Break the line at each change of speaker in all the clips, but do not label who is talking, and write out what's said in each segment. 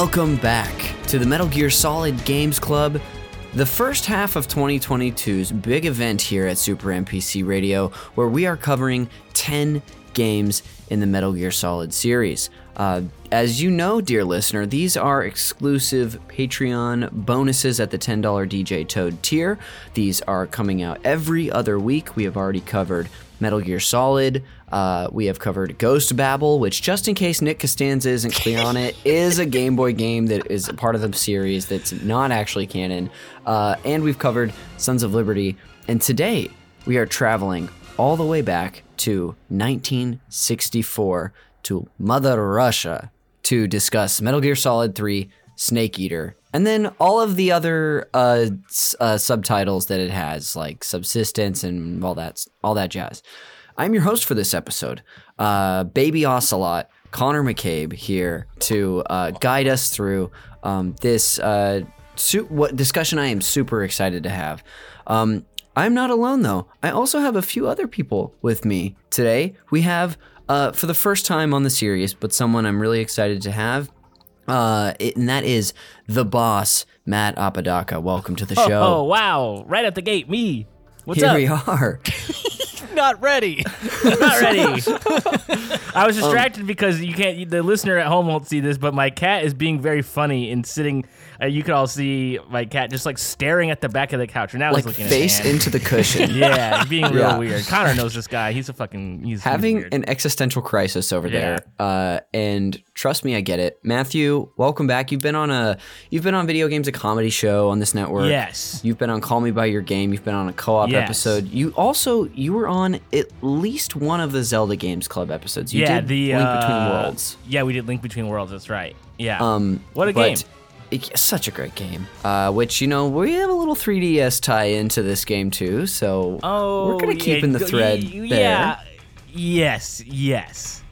Welcome back to the Metal Gear Solid Games Club, the first half of 2022's big event here at Super NPC Radio, where we are covering 10 games in the Metal Gear Solid series. Uh, as you know, dear listener, these are exclusive Patreon bonuses at the $10 DJ Toad tier. These are coming out every other week. We have already covered Metal Gear Solid. Uh, we have covered Ghost Babel, which, just in case Nick Costanza isn't clear on it, is a Game Boy game that is part of the series that's not actually canon. Uh, and we've covered Sons of Liberty. And today, we are traveling all the way back to 1964 to Mother Russia to discuss Metal Gear Solid 3 Snake Eater. And then all of the other uh, s- uh, subtitles that it has, like Subsistence and all that, all that jazz. I'm your host for this episode, uh, Baby Ocelot, Connor McCabe here to uh, guide us through um, this uh, su- what discussion I am super excited to have. Um, I'm not alone though. I also have a few other people with me today. We have, uh, for the first time on the series, but someone I'm really excited to have, uh, it- and that is the boss, Matt Apodaca. Welcome to the show.
Oh,
show.
wow. Right at the gate, me. What's
Here
up?
we are.
Not ready.
Not ready. I was
Um,
distracted because you can't. The listener at home won't see this, but my cat is being very funny and sitting. Uh, you could all see my cat just like staring at the back of the couch. And now
like
he's looking
face into the cushion.
Yeah, being real
Yeah.
weird. Connor knows this guy. He's a fucking. He's he's
having
weird.
an existential crisis over there. Uh, and trust me, I get it. Matthew, welcome back. You've been on a you've been on video games a comedy show on this network.
Yes.
You've been on Call Me by Your Game. You've been on a co-op
Yes.
episode. You also you were on at least one of the Zelda Games Club episodes. You
yeah,
did
the
Link
uh,
Between Worlds.
Yeah, we did Link Between Worlds. That's right. Yeah.
Um,
what a game.
Such a great game. Uh, which you know we have a little 3DS tie into this game too. So
Oh,
we're gonna keep in the thread
y-
there.
Yeah. Yes. Yes.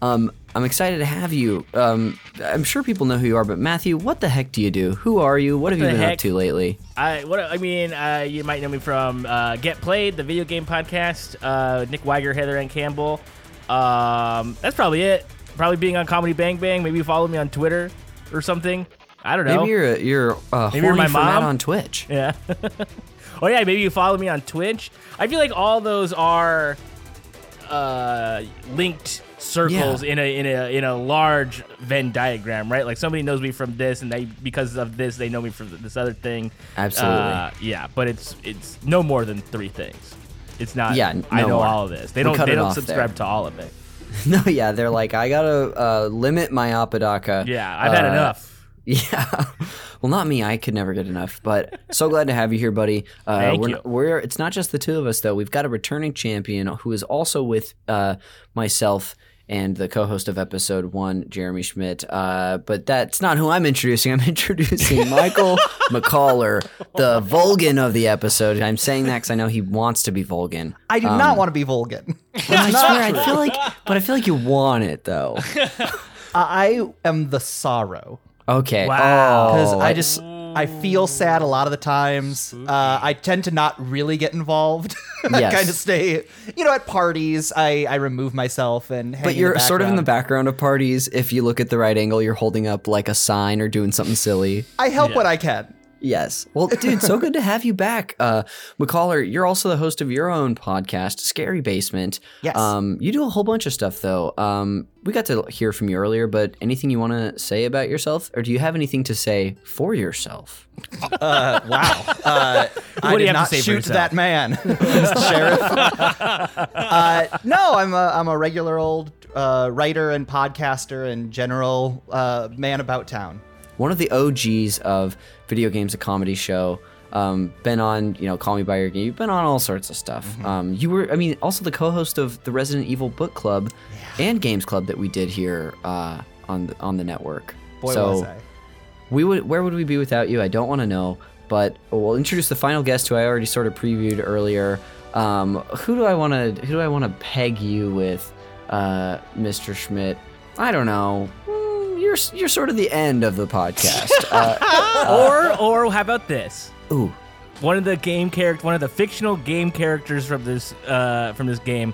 Um, I'm excited to have you. Um, I'm sure people know who you are, but Matthew, what the heck do you do? Who are you? What, have you been
heck?
up to lately?
I what I mean, uh, you might know me from uh, Get Played, the video game podcast. Uh, Nick Wiger, Heather Anne Campbell. Um, that's probably it. Probably being on Comedy Bang Bang. Maybe follow me on Twitter or something. I don't know.
Maybe you're you're uh,
Maybe you're my mom?
on Twitch.
yeah. oh yeah, maybe you follow me on Twitch. I feel like all those are uh, linked circles
Yeah.
in a in a in a large Venn diagram, right? Like somebody knows me from this, and they because of this they know me from this other thing.
Absolutely.
Uh, yeah, but it's it's no more than three things. It's not.
Yeah,
I know
more.
all of this. They
We'll
don't. They don't subscribe
there.
to all of it.
no, yeah, they're like, I gotta uh, limit my Apodaca.
Yeah, I've had
Uh,
enough.
Yeah. Well, not me. I could never get enough. But so glad to have you here, buddy. Uh,
Thank
we're,
you.
We're. It's not just the two of us though. We've got a returning champion who is also with uh, myself and the co-host of episode one, Jeremy Schmidt. Uh, but that's not who I'm introducing. I'm introducing Michael McCaller, the Volgin of the episode. I'm saying that because I know he wants to be Volgin.
I do not want to be Volgin.
I swear, I feel like, but I feel like you want it though.
I am the sorrow
Okay.
Wow.
Oh,
because I just I feel sad a lot of the times. Uh, I tend to not really get involved. I
Yes.
kind of stay, you know, at parties. I I remove myself and. Hang
But you're
the
sort of in the
background.
background of parties. If you look at the right angle, you're holding up like a sign or doing something silly.
I help
Yeah.
what I can.
Yes. Well, dude, so good to have you back. Uh, McCaller, you're also the host of your own podcast, Scary Basement.
Yes.
Um, you do a whole bunch of stuff, though. Um, we got to hear from you earlier, but anything you want to say about yourself? Or do you have anything to say for yourself?
Uh, wow. Uh, I
What do you
did
have to
not
say
shoot that man, Sheriff. uh, no, I'm a, I'm a regular old uh, writer and podcaster and general uh, man about town.
one of the OGs of video games, a comedy show. Um, been on, you know, Call Me by Your Game. You've been on all sorts of stuff.
Mm-hmm.
Um, you were, I mean, also the co-host of the Resident Evil Book Club and Games Club that we did here uh, on the, on the network.
Boy,
so
was I.
we would, where would we be without you? I don't want to know, but we'll introduce the final guest who I already sort of previewed earlier. Um, who do I want to, who do I want to peg you with, uh, Mr. Schmidt? I don't know. You're you're sort of the end of the podcast. Uh,
or or how about this?
ooh,
One of the game character, one of the fictional game characters from this uh, from this game,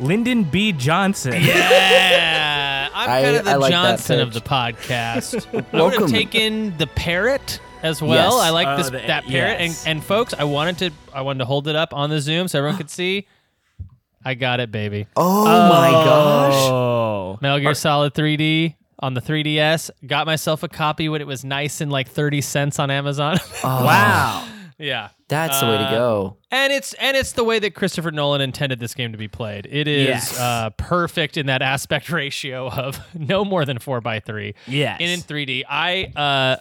Lyndon B. Johnson.
Yeah, I'm
I-
kind of the
like
Johnson of the podcast. I would have taken the parrot as well.
Yes.
I like
Oh,
this
the-
that parrot.
yes.
And and folks, I wanted to I wanted to hold it up on the Zoom so everyone could see. I got it, baby.
Oh, my gosh.
Oh.
Metal Gear Solid 3D on the 3DS. Got myself a copy when it was nice and like 30 cents on Amazon.
Oh,
Wow.
yeah.
That's the way to
Uh,
go.
And it's and it's the way that Christopher Nolan intended this game to be played. It is
Yes.
uh, perfect in that aspect ratio of no more than four by three.
Yes.
And in 3D. I uh,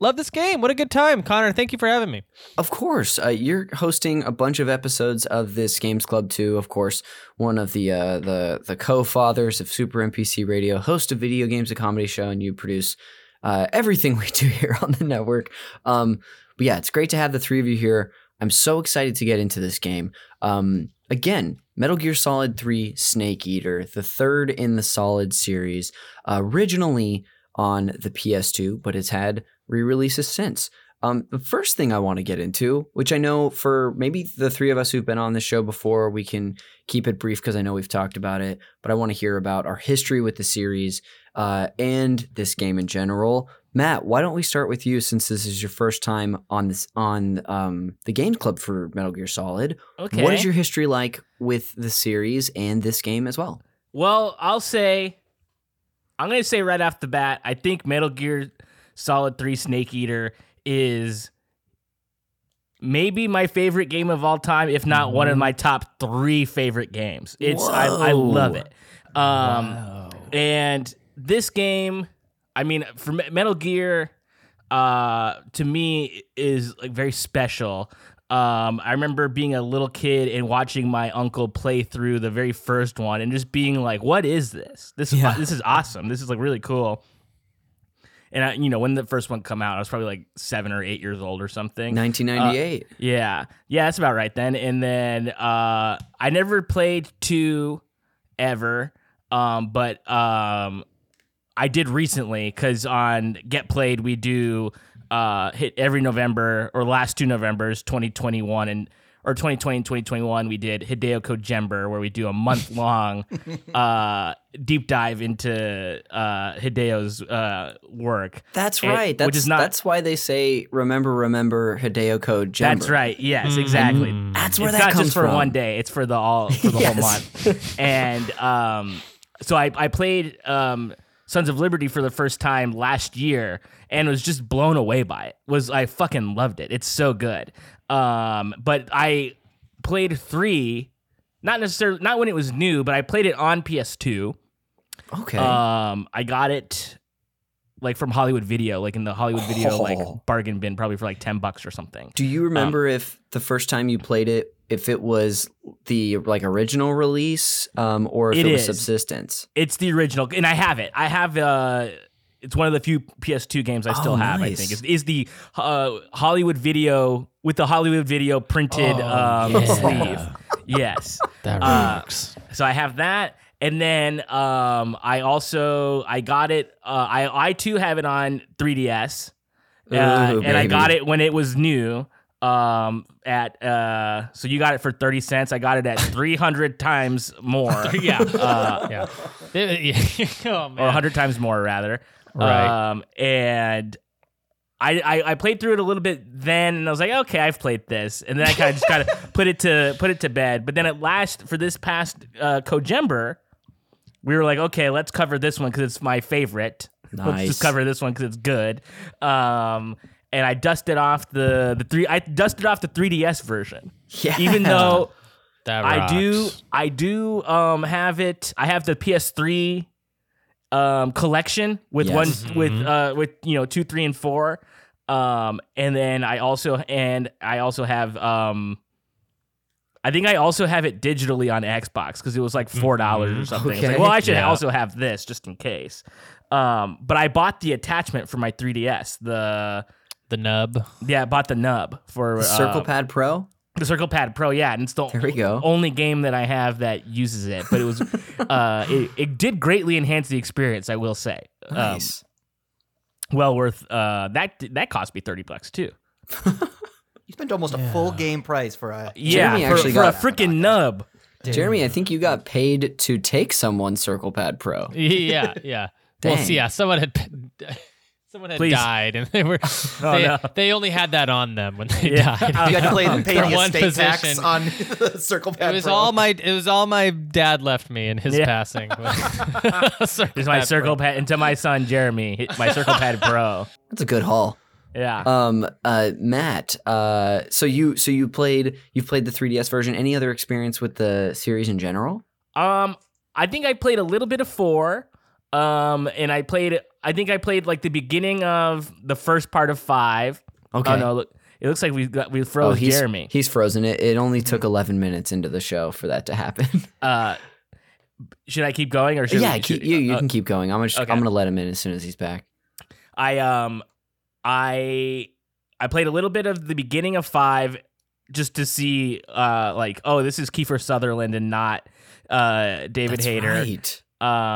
love this game. What a good time, Connor. Thank you for having me.
Of course, uh, you're hosting a bunch of episodes of this Games Club too. Of course, one of the uh, the the co-fathers of Super NPC Radio, host of Video Games a Comedy Show, and you produce uh, everything we do here on the network. Um, but yeah, it's great to have the three of you here. I'm so excited to get into this game. Um, again, Metal Gear Solid 3 Snake Eater, the third in the Solid series, originally on the PS2, but it's had re-releases since. Um, the first thing I want to get into, which I know for maybe the three of us who've been on the show before, we can keep it brief because I know we've talked about it, but I want to hear about our history with the series uh, and this game in general. Matt, why don't we start with you since this is your first time on this on um, the game Club for Metal Gear Solid?
Okay.
What is your history like with the series and this game as well?
Well, I'll say, I'm going to say right off the bat, I think Metal Gear Solid 3 Snake Eater is maybe my favorite game of all time, if not one of my top three favorite games. It's I, I love it. Um, And this game, I mean, for Metal Gear, uh, to me is like very special. Um, I remember being a little kid and watching my uncle play through the very first one and just being like, "What is this? This
Yeah.
this is awesome. This is like really cool." And I, you know, when the first one come out, I was probably like seven or eight years old or something.
1998.
Yeah. Yeah, that's about right then. And then uh I never played two ever. Um, but um I did recently because on Get Played we do uh hit every November or last two Novembers, 2021 and or 2020 and 2021 we did Hideo Kojember where we do a month long uh deep dive into uh Hideo's uh work.
That's
and-
right. That's
which is not-
that's why they say remember, remember Hideo Kojima.
That's right. Yes, exactly.
That's where
it's
that
not
comes
just for
from.
one day; it's for the all for the
Yes.
whole month. And um, so I I played um, Sons of Liberty for the first time last year and was just blown away by it. Was I fucking loved it? It's so good. Um, but I played three, not necessarily not when it was new, but I played it on PS2.
Okay.
Um, I got it like from Hollywood Video, like in the Hollywood Video
Oh.
like bargain bin, probably for like ten bucks or something.
Do you remember if the first time you played it, if it was the like original release, um, or if
It
it, was
is.
Subsistence?
It's the original, and I have it. I have. uh It's one of the few PS2 games I still
Oh,
have. I think is, is the uh, Hollywood Video with the Hollywood Video printed um,
yeah.
sleeve. Yes.
That
Uh. So I have that, and then um, I also I got it. Uh, I I too have it on 3DS, uh,
Ooh,
and I got it when it was new. Um, at uh, so you got it for 30 cents. I got it at 300 times more.
yeah.
Uh,
yeah. yeah. oh, man.
or 100 times more rather
Right.
um and I, I i played through it a little bit then and i was like okay i've played this and then i kind of just kind of put it to put it to bed but then at last for this past uh kojember we were like okay let's cover this one because it's my favorite let's just cover this one because it's good um and i dusted off the the three i dusted off the 3ds version
Yeah.
even though
That
I do. I do um have it I have the PS3 um collection with
Yes.
one with uh with you know 2 3 and 4 um and then I also and I also have um I think I also have it digitally on Xbox because it was like four dollars or something. It's like, well, I should
Yeah.
also have this just in case. Um, but I bought the attachment for my 3DS. The
The nub.
yeah, I bought the nub for
The Circle
uh,
Pad Pro.
The Circle Pad Pro, yeah, and it's the
There we go.
only game that I have that uses it. But it was, uh, it, it did greatly enhance the experience. I will say, Um,
Nice.
well worth. Uh, that that cost me thirty bucks too.
You spent almost a full game price for a.
Yeah,
Jeremy
for,
actually
for a freaking nub.
Jeremy, I think you got paid to take someone's Circle Pad Pro.
yeah, yeah. Well, see, yeah, someone had someone had
Please.
died, and they were
Oh,
they,
no.
they only had that on them when they
Yeah.
died.
You had to play, pay
For
the
one
estate tax
position.
on the Circle Pad
It was
Pro.
all my it was all my dad left me in his
Yeah.
passing. Circle
This is my circle
Pro.
pad and to my son Jeremy, my circle pad pro.
That's a good haul.
Yeah.
Um, uh, Matt, uh, so you so you played you've played the 3DS version. Any other experience with the series in general?
Um, I think I played a little bit of four. Um, and I played. I think I played like the beginning of the first part of five.
Okay.
Oh no! Look, it looks like we got we froze
Oh,
froze
he's,
Jeremy.
He's frozen. It it only took 11 minutes into the show for that to happen.
Uh, should I keep going or should
yeah,
we,
keep,
should-
you you
uh,
can keep going. I'm just
okay.
I'm gonna let him in as soon as he's back.
I um, I I played a little bit of the beginning of five just to see uh like oh this is Kiefer Sutherland and not uh David
That's
Hayter.
right.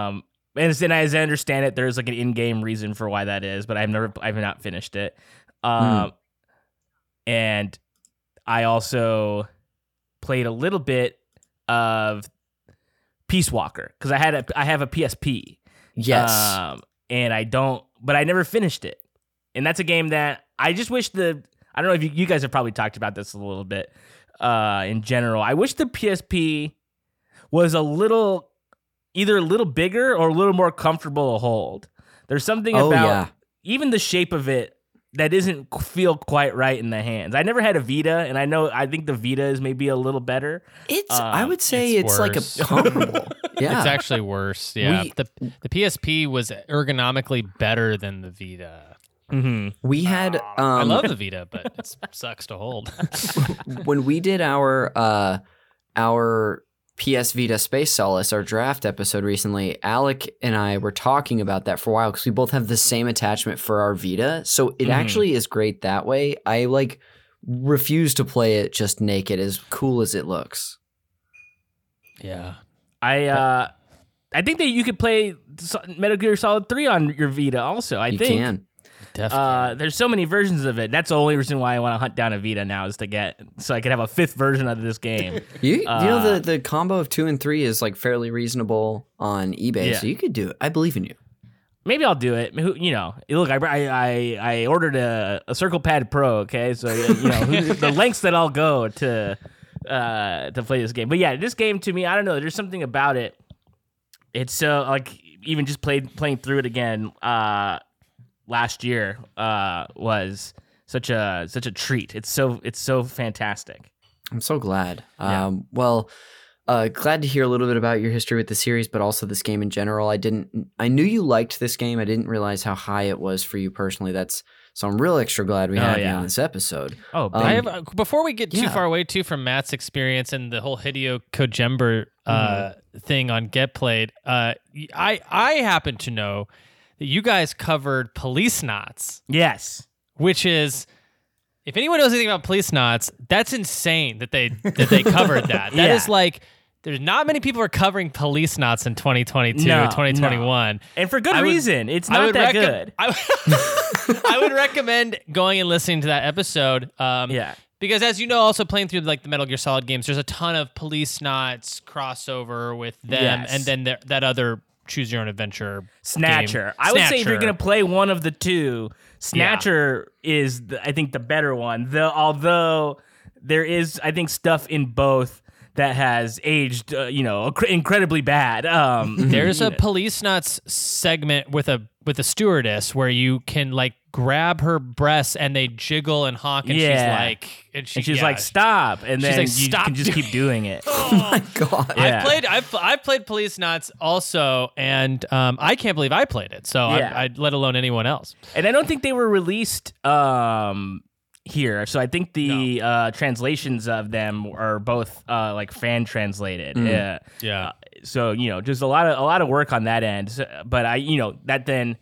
Um, and as, and as I understand it, there's like an in-game reason for why that is, but I've never, I've not finished it. Um, and I also played a little bit of Peace Walker because I had a, I have a PSP.
Yes.
Um, and I don't, but I never finished it. And that's a game that I just wish the, I don't know if you, you guys have probably talked about this a little bit uh, in general. I wish the PSP was a little, either a little bigger or a little more comfortable to hold. There's something
oh
about
yeah.
even the shape of it that doesn't feel quite right in the hands. I never had a Vita, and I know I think the Vita is maybe a little better.
It's I
um,
would say
it's
it's, like a
worse.
comparable. yeah.
It's actually worse. Yeah,
We-
the the PSP was ergonomically better than the Vita.
Mm-hmm.
we had um
I love the Vita, but it sucks to hold.
when we did our uh our PS Vita Space Solace, our draft episode recently, Alec and I were talking about that for a while because we both have the same attachment for our Vita. So it
Mhm.
actually is great that way. I like refuse to play it just naked, as cool as it looks.
yeah,
I uh, I think that you could play So- Metal Gear Solid Three on your Vita. Also, I
you
think
can.
Uh, there's so many versions of it. That's the only reason why I want to hunt down a Vita now is to get so I could have a fifth version of this game.
You, you know
Uh,
the the combo of two and three is like fairly reasonable on eBay,
Yeah.
so you could do it. I believe in you.
Maybe I'll do it. You know, look, I I I, I ordered a, a Circle Pad Pro. Okay, so you know who- the lengths that I'll go to uh to play this game. But yeah, this game to me, I don't know. There's something about it. It's so like even just played playing through it again uh last year uh was such a such a treat. It's so it's so fantastic.
I'm so glad.
Yeah.
Um, well, uh, glad to hear a little bit about your history with the series, but also this game in general. I didn't. I knew you liked this game. I didn't realize how high it was for you personally. That's so. I'm real extra glad we
Oh,
had you on this episode.
Oh,
Um,
I have uh, before we get too far away too from Matt's experience and the whole Hideo Kojember uh,
Mm-hmm.
thing on Get Played. Uh, I I happen to know that you guys covered Policenauts,
yes.
which is. If anyone knows anything about Policenauts, that's insane that they that they covered that. That is
Yeah.
like there's not many people are covering Policenauts in 2022
No,
or 2021.
And for good
would-
reason. It's not that
recom-
good.
I, I would recommend going and listening to that episode. Um,
Yeah.
Because as you know, also playing through like the Metal Gear Solid games, there's a ton of Policenauts crossover with them,
Yes.
and then there, that other choose your own adventure
Snatcher.
game.
I would say if you're gonna play one of the two, Snatcher is the, I think the better one. The although there is I think stuff in both that has aged uh, you know incre- incredibly bad. Um,
There's a Policenauts segment with a with a stewardess where you can like grab her breasts and they jiggle and honk, and she's like, and, she,
and she's
yeah.
like stop, and
She's
then
like,
you
"Stop
can just keep doing it.
Oh my god.
Yeah.
I played. I've I've played Policenauts also, and um, I can't believe I played it. So
Yeah.
I, I let alone anyone else.
And I don't think they were released um here. So I think the uh translations of them are both uh like fan translated. Yeah.
Yeah,
so you know just a lot of a lot of work on that end So- but i you know that then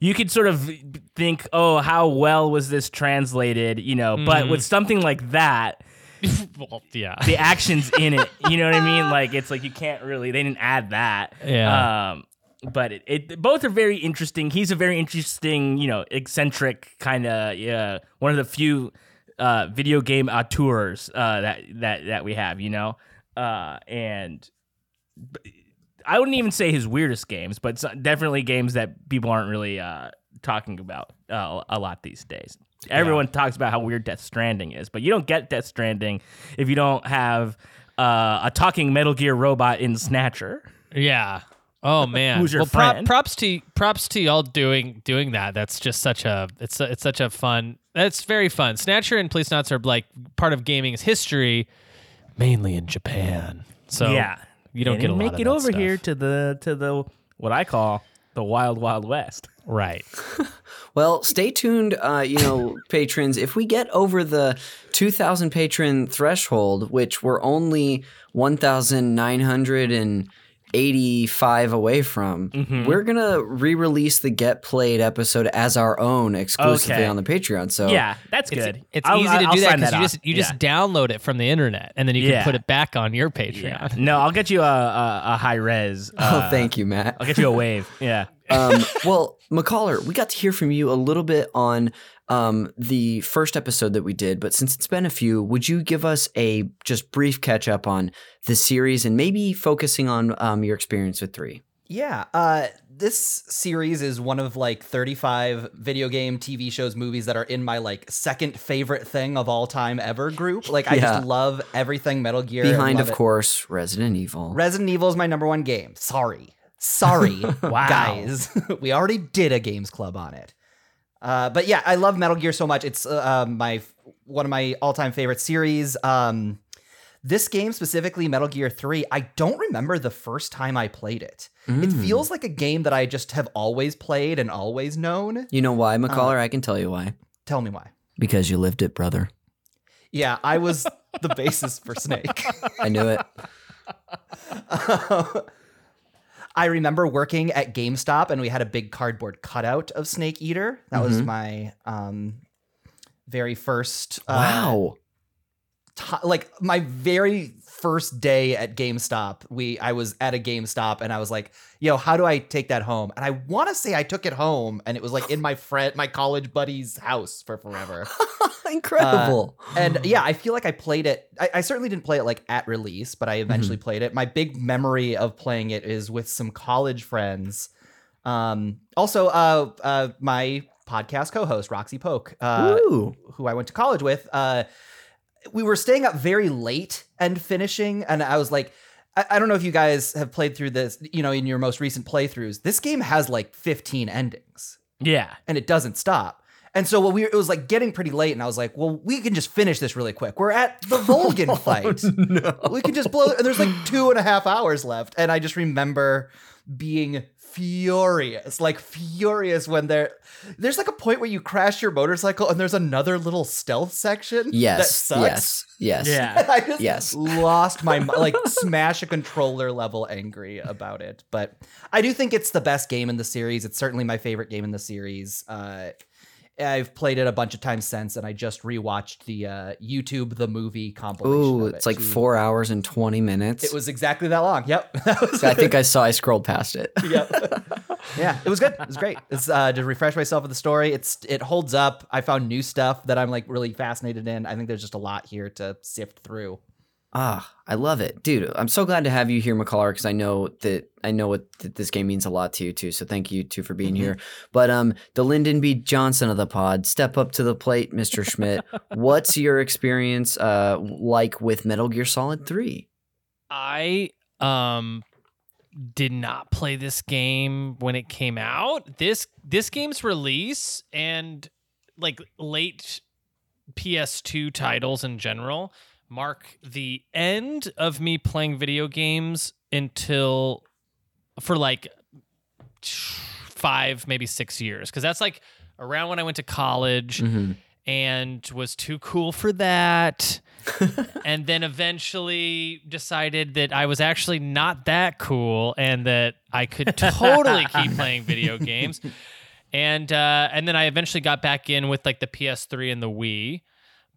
you could sort of think oh how well was this translated you know but with something like that
well, yeah.
the actions in it. You know what i mean? Like it's like you can't really they didn't add that.
Yeah.
um but it, it both are very interesting. He's a very interesting you know eccentric kind of yeah one of the few uh video game auteurs uh that that that we have you know? Uh, and I wouldn't even say his weirdest games, but definitely games that people aren't really uh, talking about uh, a lot these days. Everyone talks about how weird Death Stranding is, but you don't get Death Stranding if you don't have uh, a talking Metal Gear robot in Snatcher.
Yeah. Oh man.
Who's your
well, prop-
friend?
props to props to y'all doing doing that. That's just such a it's a, it's such a fun. That's very fun. Snatcher and Policenauts are like part of gaming's history, mainly in Japan. So
yeah,
you don't
And
get a
make
lot
it
that
over
stuff.
here to the to the what I call the wild wild west.
right?
Well, stay tuned, uh, you know, patrons. If we get over the 2,000 patron threshold, which we're only 1,985 away from,
Mm-hmm.
we're going to re release the Get Played episode as our own exclusively
Okay.
on the Patreon. So,
yeah, that's good.
it's
I'll-
easy to
I'll
do that because you just you just download it from the internet and then you can
Yeah.
put it back on your Patreon.
Yeah. No, I'll get you a, a, a high res.
Oh,
uh,
thank you, Matt.
I'll get you a wave. Yeah.
um, well, McCaller, we got to hear from you a little bit on um, the first episode that we did, but since it's been a few, would you give us a just brief catch up on the series and maybe focusing on um, your experience with three?
Yeah, uh, this series is one of like 35 video game, TV shows, movies that are in my like second favorite thing of all time ever group. Like I
Yeah.
just love everything Metal Gear.
Behind, of
it.
course, Resident Evil.
Resident Evil is my number one game. Sorry, sorry, guys. we already did a games club on it. Uh, but yeah, I love Metal Gear so much. It's uh, um, my one of my all time favorite series. Um, this game specifically, Metal Gear Three. I don't remember the first time I played it. It
Mm.
feels like a game that I just have always played and always known.
You know why,
Uh,
McCaller? I can tell you why.
Tell me why.
Because you lived it, brother.
Yeah, I was the basis for Snake.
I knew it.
I remember working at GameStop and we had a big cardboard cutout of Snake Eater. That was
Mhm.
my um, very first. Uh,
wow.
like my very first day at GameStop, we I was at a GameStop and I was like, "Yo, how do I take that home?" And I want to say I took it home and it was like in my friend, my college buddy's house for forever.
Incredible.
and yeah, I feel like I played it. I, I certainly didn't play it like at release, but I eventually played it. My big memory of playing it is with some college friends. Um, also, uh, uh, my podcast co-host Roxy Poke, uh, who I went to college with. Uh, we were staying up very late and finishing, and I was like. I I don't know if you guys have played through this, you know, in your most recent playthroughs. This game has like 15 endings
Yeah.
and it doesn't stop. And so what we it was like getting pretty late, and I was like, well, we can just finish this really quick. We're at the Volgin fight. We can just blow and there's like two and a half hours left. And I just remember being furious, like furious when there there's like a point where you crash your motorcycle and there's another little stealth section. that
Yes.
sucks.
Yes. Yes.
Yeah.
I just
Yes.
lost my like smash a controller level angry about it. But I do think it's the best game in the series. It's certainly my favorite game in the series. Uh, I've played it a bunch of times since, and I just rewatched the uh, YouTube the movie compilation.
Ooh,
it,
it's like
too.
four hours and 20 minutes.
It was exactly that long. Yep.
I think I saw, I scrolled past it.
yep. yeah, it was good. It was great. It's uh, to refresh myself with the story. It's it holds up. I found new stuff that I'm like really fascinated in. I think there's just a lot here to sift through.
Ah, I love it, dude. I'm so glad to have you here, McCaller, because I know that I know what that this game means a lot to you too. So thank you too for being here. But um, the Lyndon B. Johnson of the pod, step up to the plate, Mr. Schmidt. What's your experience uh like with Metal Gear Solid Three?
I um did not play this game when it came out. This this game's release and like late PS2 titles in general mark the end of me playing video games until for like 5 maybe 6 years cuz that's like around when I went to college
Mm-hmm.
and was too cool for that. and then eventually decided that I was actually not that cool and that I could totally keep playing video games. And uh, and then I eventually got back in with like the PS3 and the Wii.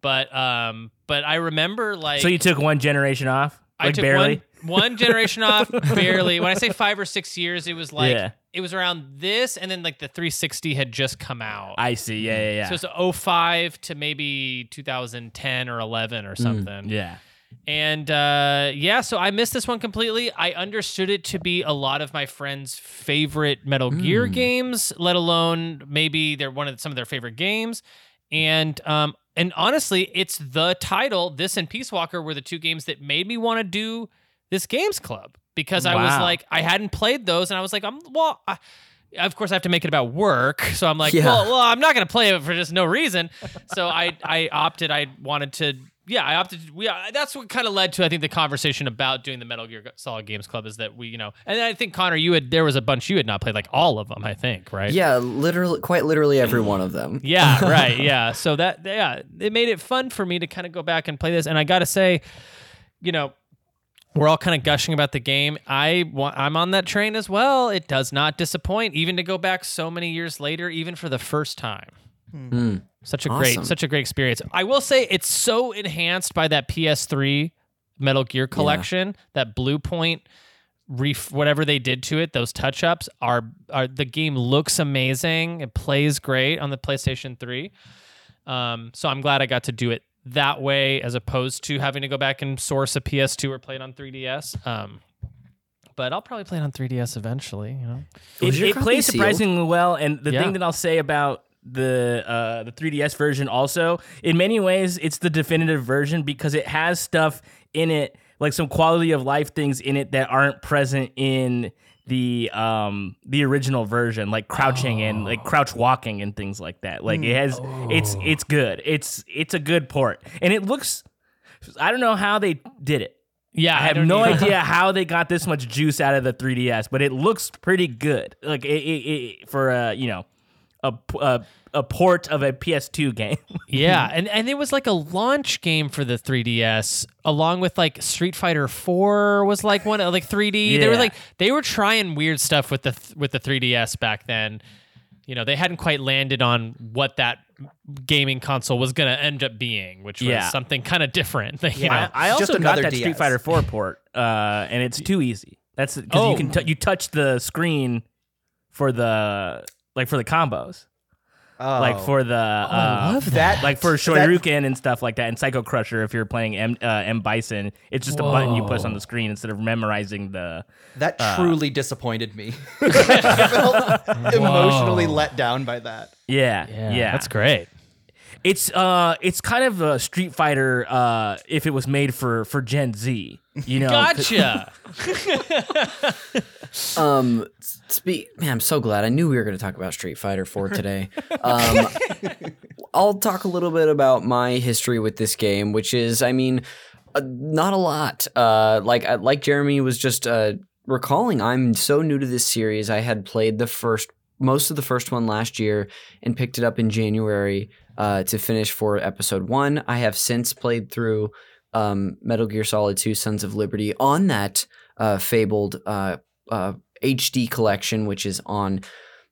But um but I remember like
So you took one generation off? Like
I took
barely?
one, one generation off barely. When I say 5 or 6 years it was like
Yeah.
it was around this and then like the 360 had just come out.
I see. Yeah, yeah, yeah.
So it's 05 to maybe 2010 or 11 or something.
yeah.
And uh, yeah, so I missed this one completely. I understood it to be a lot of my friends' favorite Metal Gear games, let alone maybe they're one of some of their favorite games. And um, and honestly, it's the title. This and Peace Walker were the two games that made me want to do this games club because I was like, I hadn't played those, and I was like, I'm well. I, of course, I have to make it about work, so I'm like,
Yeah.
well, well, I'm not going to play it for just no reason. So I, I opted. I wanted to, yeah, I opted. We, uh, that's what kind of led to, I think, the conversation about doing the Metal Gear Solid Games Club is that we, you know, and I think Connor, you had there was a bunch you had not played, like all of them, I think, right?
Yeah, literally, quite literally every one of them.
Yeah, right. Yeah. So that yeah, it made it fun for me to kind of go back and play this. And I got to say, you know, we're all kind of gushing about the game. I wa- I'm on that train as well. It does not disappoint, even to go back so many years later, even for the first time.
Hmm.
Such a
Awesome.
great, such a great experience. I will say it's so enhanced by that PS3 Metal Gear collection, that Bluepoint ref whatever they did to it those touch ups are are the game looks amazing it plays great on the playstation 3 um so i'm glad i got to do it that way as opposed to having to go back and source a ps2 or play it on 3ds um but i'll probably play it on 3ds eventually you know
Was
It, it plays
sealed?
surprisingly well, and the
Yeah.
thing that I'll say about the uh, the 3DS version also, in many ways, it's the definitive version because it has stuff in it, like some quality of life things in it that aren't present in the um the original version like crouching and like crouch walking and things like that. Like it has it's it's good. It's it's a good port. And it looks i don't know how they did it.
Yeah
I have
don't
no
either.
idea how they got this much juice out of the 3DS, but it looks pretty good. Like it, it, it for a you know a, p- a a port of a PS2 game.
Yeah, and and it was like a launch game for the 3DS, along with like Street Fighter 4 was like one like 3D. They were like they were trying weird stuff with the with the 3DS back then. You know, they hadn't quite landed on what that gaming console was going to end up being, which was
Yeah.
something kind of different. you
I,
know?
I
Just
also got that
DS.
Street Fighter 4 port, uh, and it's too easy. That's because
Oh.
you can t- you touch the screen for the like for the combos,
Oh.
like for the uh,
love
that.
like for
that-
Shoryuken and stuff like that, and Psycho Crusher. If you're playing M, uh, M Bison, it's just a button you push on the screen instead of memorizing the.
That
Uh.
truly disappointed me. I felt emotionally let down by that.
Yeah, yeah,
that's great.
It's uh, it's kind of a Street Fighter uh, if it was made for for Gen Z. You know,
Gotcha.
Um, speak, man, I'm so glad. I knew we were going to talk about Street Fighter 4 today. Um, I'll talk a little bit about my history with this game, which is, I mean, uh, not a lot. Uh, like uh, like Jeremy was just uh, recalling, I'm so new to this series. I had played the first most of the first one last year and picked it up in January uh, to finish for episode one. I have since played through um, Metal Gear Solid 2: Sons of Liberty on that uh, fabled uh, HD collection, which is on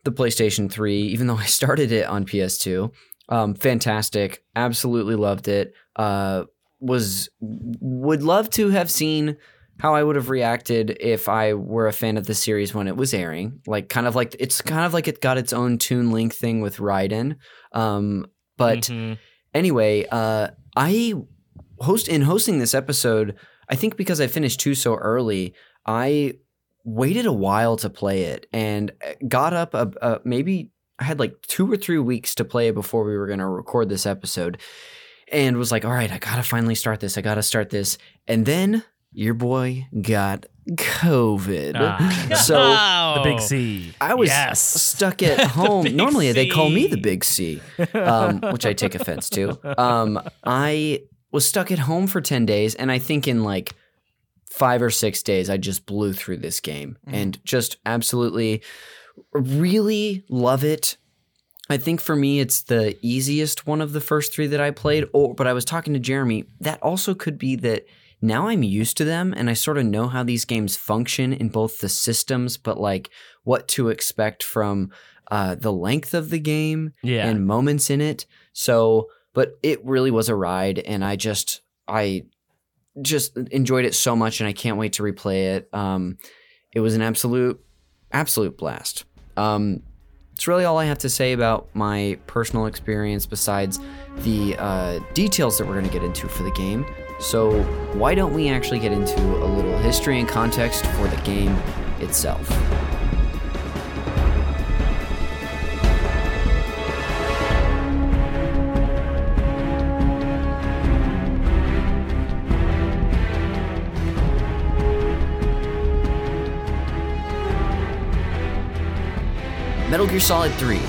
the PlayStation 3. Even though I started it on PS2, um, fantastic, absolutely loved it. Uh, was would love to have seen how I would have reacted if I were a fan of the series when it was airing. Like kind of like it's kind of like it got its own Toon Link thing with Raiden. Um, but
Mhm.
anyway, uh, I host in hosting this episode. I think because I finished two so early, I waited a while to play it and uh, got up a, a, maybe I had like two or three weeks to play it before we were going to record this episode, and was like, all right, I gotta finally start this. I gotta start this, and then your boy got COVID.
Ah.
so
the big C.
I was
Yes.
stuck at home.
big
Normally, they call me the big C, um, which I take offense to. Um, I was stuck at home for 10 days, and I think in like five or six days, I just blew through this game and just absolutely really love it. I think for me, it's the easiest one of the first three that I played. Or, but I was talking to Jeremy. That also could be that now I'm used to them and I sort of know how these games function in both the systems, but like what to expect from uh, the length of the game
Yeah.
and moments in it. So, but it really was a ride, and I just I just enjoyed it so much, and I can't wait to replay it. Um, it was an absolute absolute blast. Um, it's really all I have to say about my personal experience, besides the uh, details that we're going to get into for the game. So, why don't we actually get into a little history and context for the game itself? Metal Gear Solid 3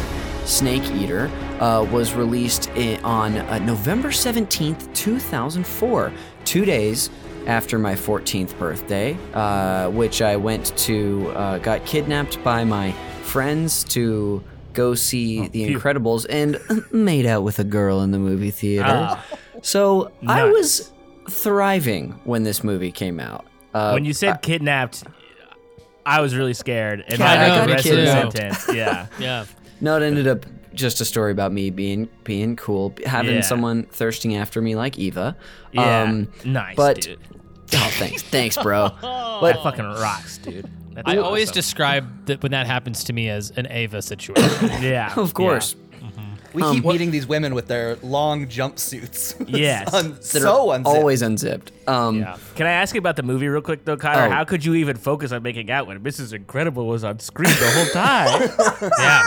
Snake Eater uh, was released i- on uh, November 17th, 2004, two days after my 14th birthday, uh, which I went to, uh, got kidnapped by my friends to go see The
phew.
Incredibles and made out with a girl in the movie theater.
Ah.
so I was thriving when this movie came out. Uh,
when you said kidnapped, I was really scared, and
Yeah,
I
I
got
got
the rest of the
kidnapped.
sentence. Yeah.
Yeah.
No, it ended up just a story about me being being cool, having
Yeah.
someone thirsting after me like Eva.
Yeah.
Um,
nice,
but-
dude.
oh, thanks, thanks, bro.
That fucking rocks, dude. That's
I always
awesome.
describe that when that happens to me as an Ava situation.
Yeah.
Of course.
We
Um,
keep meeting these women with their long jumpsuits.
Yes.
Un- so unzipped.
always unzipped. Um,
yeah.
Can I ask you about the movie real quick though, Connor?
Oh.
How could you even focus on making out when Mrs. Incredible was on screen the whole time?
Yeah.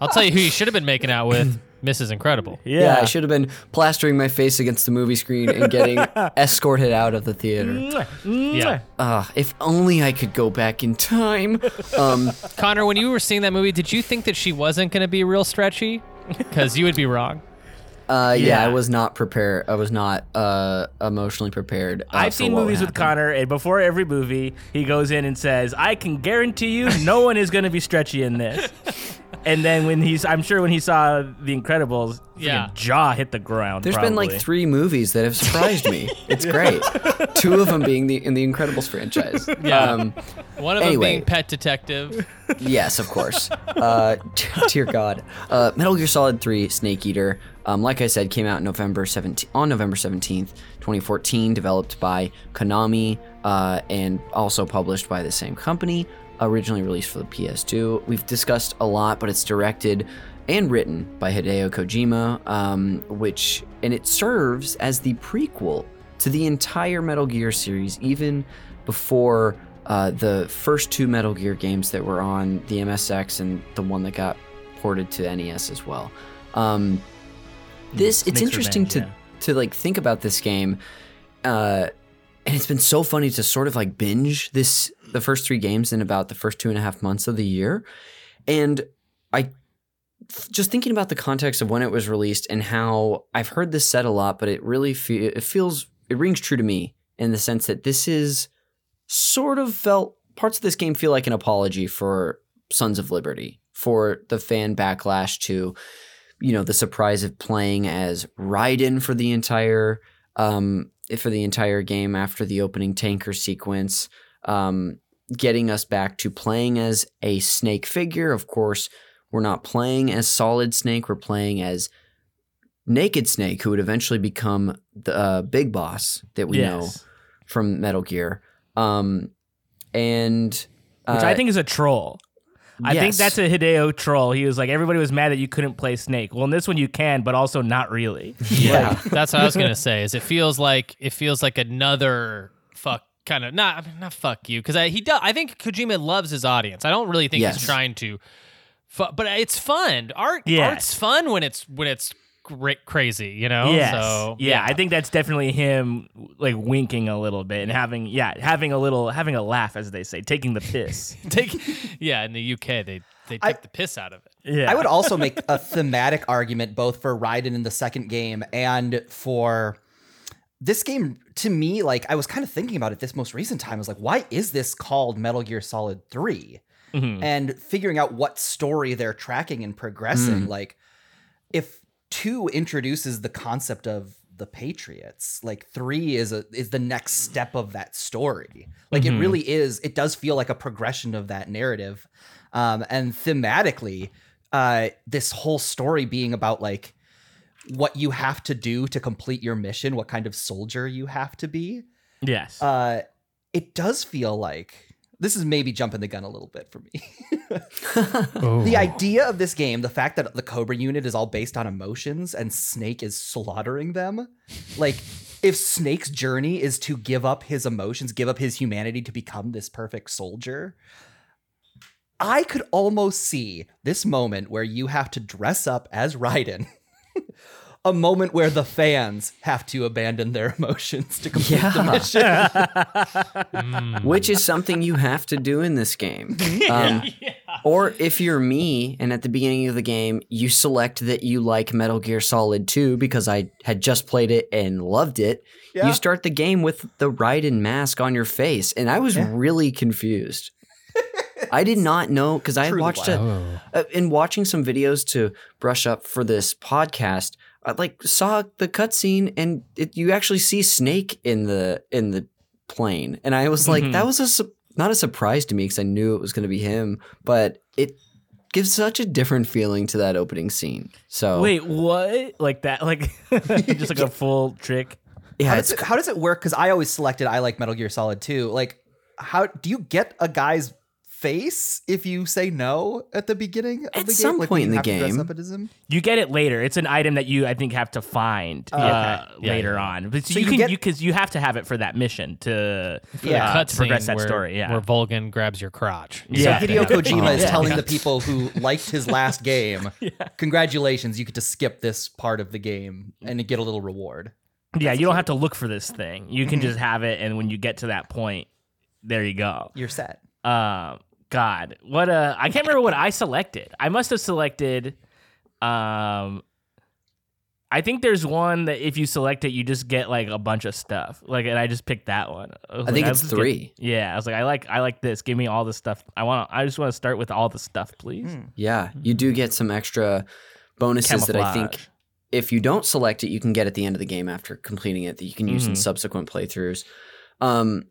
I'll tell you who you should have been making out with, Mrs. Incredible.
yeah. I should have been plastering my face against the movie screen and getting escorted out of the theater.
Yeah.
Uh, if only I could go back in time. Um,
Connor, when you were seeing that movie, did you think that she wasn't going to be real stretchy? Because you would be wrong.
uh, yeah.
Yeah.
I was not prepared. I was not uh, emotionally prepared. uh,
I've seen movies with. Connor, and before every movie, he goes in and says, "I can guarantee you, no one is going to be stretchy in this." And then when he's, I'm sure when he saw The Incredibles,
Yeah.
yeah, jaw hit the ground.
There's been like three movies that have surprised me. It's great. Two of them being the in the Incredibles franchise.
Yeah.
Um,
One of
Anyway.
them being Pet Detective.
yes, of course. Uh, dear God. Uh, Metal Gear Solid 3 Snake Eater. Um, like I said, came out in November 17 on November 17th, 2014. Developed by Konami uh, and also published by the same company. Originally released for the PS2. We've discussed a lot, but it's directed and written by Hideo Kojima, um, which and it serves as the prequel to the entire Metal Gear series, even before uh, the first two Metal Gear games that were on the MSX and the one that got ported to NES as well. Um, this it's interesting
Revenge,
to
yeah.
to like think about this game, uh, and it's been so funny to sort of like binge this the first three games in about the first two and a half months of the year, and I just thinking about the context of when it was released and how I've heard this said a lot, but it really fe- it feels it rings true to me in the sense that this is sort of felt parts of this game feel like an apology for Sons of Liberty for the fan backlash to you know the surprise of playing as Raiden for the entire um for the entire game after the opening tanker sequence. Um getting us back to playing as a snake figure of course we're not playing as Solid Snake. We're playing as Naked Snake, who would eventually become the uh, big boss that we know from Metal Gear. Um, and
which
uh,
I think is a troll. I think that's a Hideo troll. He was like, everybody was mad that you couldn't play Snake. Well, in this one you can, but also not really.
yeah.
That's what I was gonna say. Is it feels like it feels like another fuck kind of not not fuck you because he does. I think Kojima loves his audience. I don't really think
Yes.
he's trying to, fu- but it's fun. Art
Yes.
art's fun when it's when it's great crazy. You know.
Yes.
So
yeah, I think that's definitely him like winking a little bit and having yeah, having a little having a laugh as they say, taking the piss.
take yeah. In the UK, they they take
I-
the piss out of it.
Yeah.
I would also make a thematic argument both for Raiden in the second game and for this game. To me, like I was kind of thinking about it this most recent time. I was like, why is this called Metal Gear Solid 3?
Mhm.
And figuring out what story they're tracking and progressing. Like, if two introduces the concept of the Patriots, like three is a is the next step of that story. Like it
Mhm.
really is. It does feel like a progression of that narrative. Um, and thematically, uh, this whole story being about like what you have to do to complete your mission, what kind of soldier you have to be.
Yes.
Uh, it does feel like this is maybe jumping the gun a little bit for me. the idea of this game, the fact that the Cobra unit is all based on emotions and Snake is slaughtering them, like if Snake's journey is to give up his emotions, give up his humanity to become this perfect soldier, I could almost see this moment where you have to dress up as Raiden. A moment where the fans have to abandon their emotions to complete the
Yeah.
mission.
which is something you have to do in this game. Um, Or if you're me, and at the beginning of the game, you select that you like Metal Gear Solid 2 because I had just played it and loved it,
Yeah.
you start the game with the Raiden mask on your face. And I was
Yeah.
really confused. I did not know because I watched it
Oh.
uh, in watching some videos to brush up for this podcast. I like saw the cutscene and it, you actually see Snake in the in the plane, and I was like,
Mhm.
that was a su- not a surprise to me because I knew it was going to be him, but it gives such a different feeling to that opening scene. So
Wait, what? Like that? Like just like a full trick?
yeah,
how,
it's
does it, how does it work? Because I always selected I like Metal Gear Solid 2. Like, how do you get a guy's face if you say no at the beginning of
At
the game?
some
Like,
point in
you
the
have to dress
game.
up as him?
You get it later. It's an item that you I think have to find uh,
Yeah,
later
yeah.
on. But
So
you
you
can
get-
you because you have to have it for that mission to
Yeah.
uh, to progress that
where,
story. Yeah.
where Volgin grabs your crotch.
Yeah.
So
Yeah.
Hideo Kojima is
Yeah.
telling the people who liked his last game, congratulations, you get to skip this part of the game and get a little reward.
yeah, you don't have to look for this thing. You
Mm-hmm.
can just have it, and when you get to that point, there you go.
You're set.
Um, God, what a I can't remember what I selected. I must have selected. Um, I think there's one that if you select it, you just get like a bunch of stuff. Like, and I just picked that one. was
I
like,
think
I'll
it's
just get-
three.
yeah, I was like, I like, I like this. Give me all the stuff. I want. I just want to start with all the stuff, please.
Hmm.
yeah, you do get some extra bonuses that I think if you don't select it, you can get at the end of the game after completing it that you can use in
Mhm.
subsequent playthroughs. Um,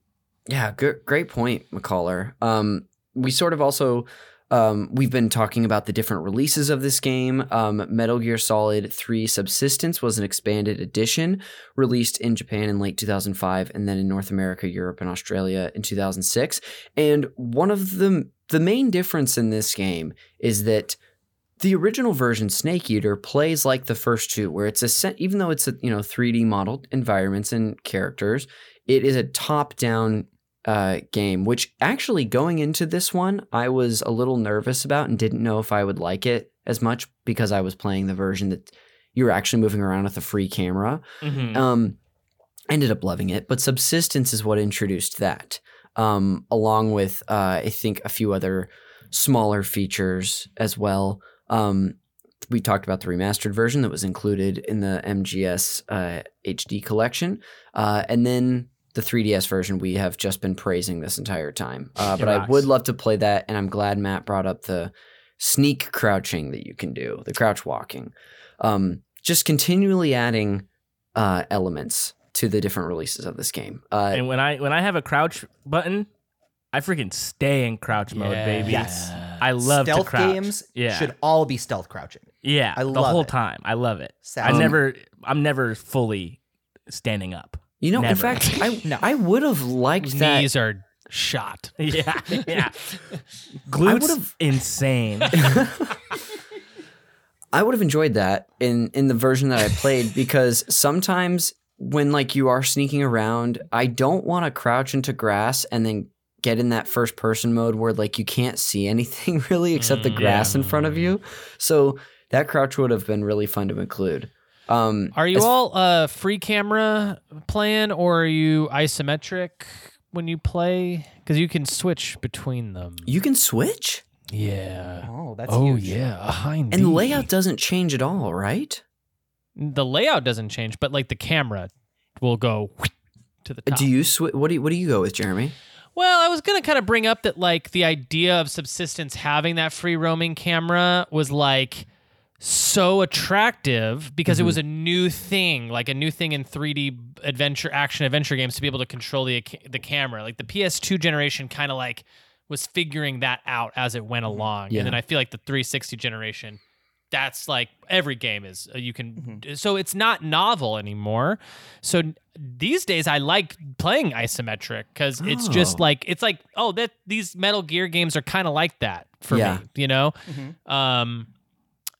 yeah, g- great point, McCaller. Um, we sort of also um, we've been talking about the different releases of this game. Um, Metal Gear Solid 3 Subsistence was an expanded edition released in Japan in late 2005 and then in North America, Europe, and Australia in 2006. And one of the the main difference in this game is that the original version Snake Eater plays like the first two, where it's a set, even though it's a you know 3D modeled environments and characters, it is a top down uh, game. Which actually going into this one, I was a little nervous about and didn't know if I would like it as much because I was playing the version that you were actually moving around with a free camera.
Mhm.
Um, I ended up loving it, but Subsistence is what introduced that, um, along with uh, I think a few other smaller features as well. Um, we talked about the remastered version that was included in the MGS uh, HD collection, uh, and then the 3DS version we have just been praising this entire time. Uh, but I would love to play that, and I'm glad Matt brought up the sneak crouching that you can do, the crouch walking. Um, just continually adding uh, elements to the different releases of this game. Uh,
and when I when I have a crouch button, I freaking stay in crouch mode, baby.
Yes.
I love
stealth
to crouch.
games
Yeah.
should all be stealth crouching.
Yeah,
I
the
love
whole
it.
time. I love it. I never, I'm never fully standing up.
You know, in fact, I
No.
I would have liked that.
Knees are shot.
Yeah, yeah. Glutes insane.
I would have enjoyed that in in the version that I played because sometimes when like you are sneaking around, I don't want to crouch into grass and then get in that first person mode where like you can't see anything really except the
Mm,
grass in front of you. So that crouch would have been really fun to include. Um,
Are you
as-
all uh, free camera playing or are you isometric when you play? Because you can switch between them.
You can switch,
Yeah.
Oh, that's
oh
huge.
yeah, a
and the layout doesn't change at all, right?
The layout doesn't change, but like the camera will go to the top.
Do you sw- What do you, What do you go with, Jeremy?
Well, I was gonna kind of bring up that like the idea of subsistence having that free roaming camera was like so attractive because it was a new thing, like a new thing in 3D adventure action adventure games to be able to control the the camera. Like the PS2 generation kind of like was figuring that out as it went along.
Yeah.
And then I feel like the 360 generation that's like every game is uh, you can so it's not novel anymore so these days i like playing isometric because it's just
Oh.
like it's like oh that these metal gear games are kind of like that for
Yeah.
me you know um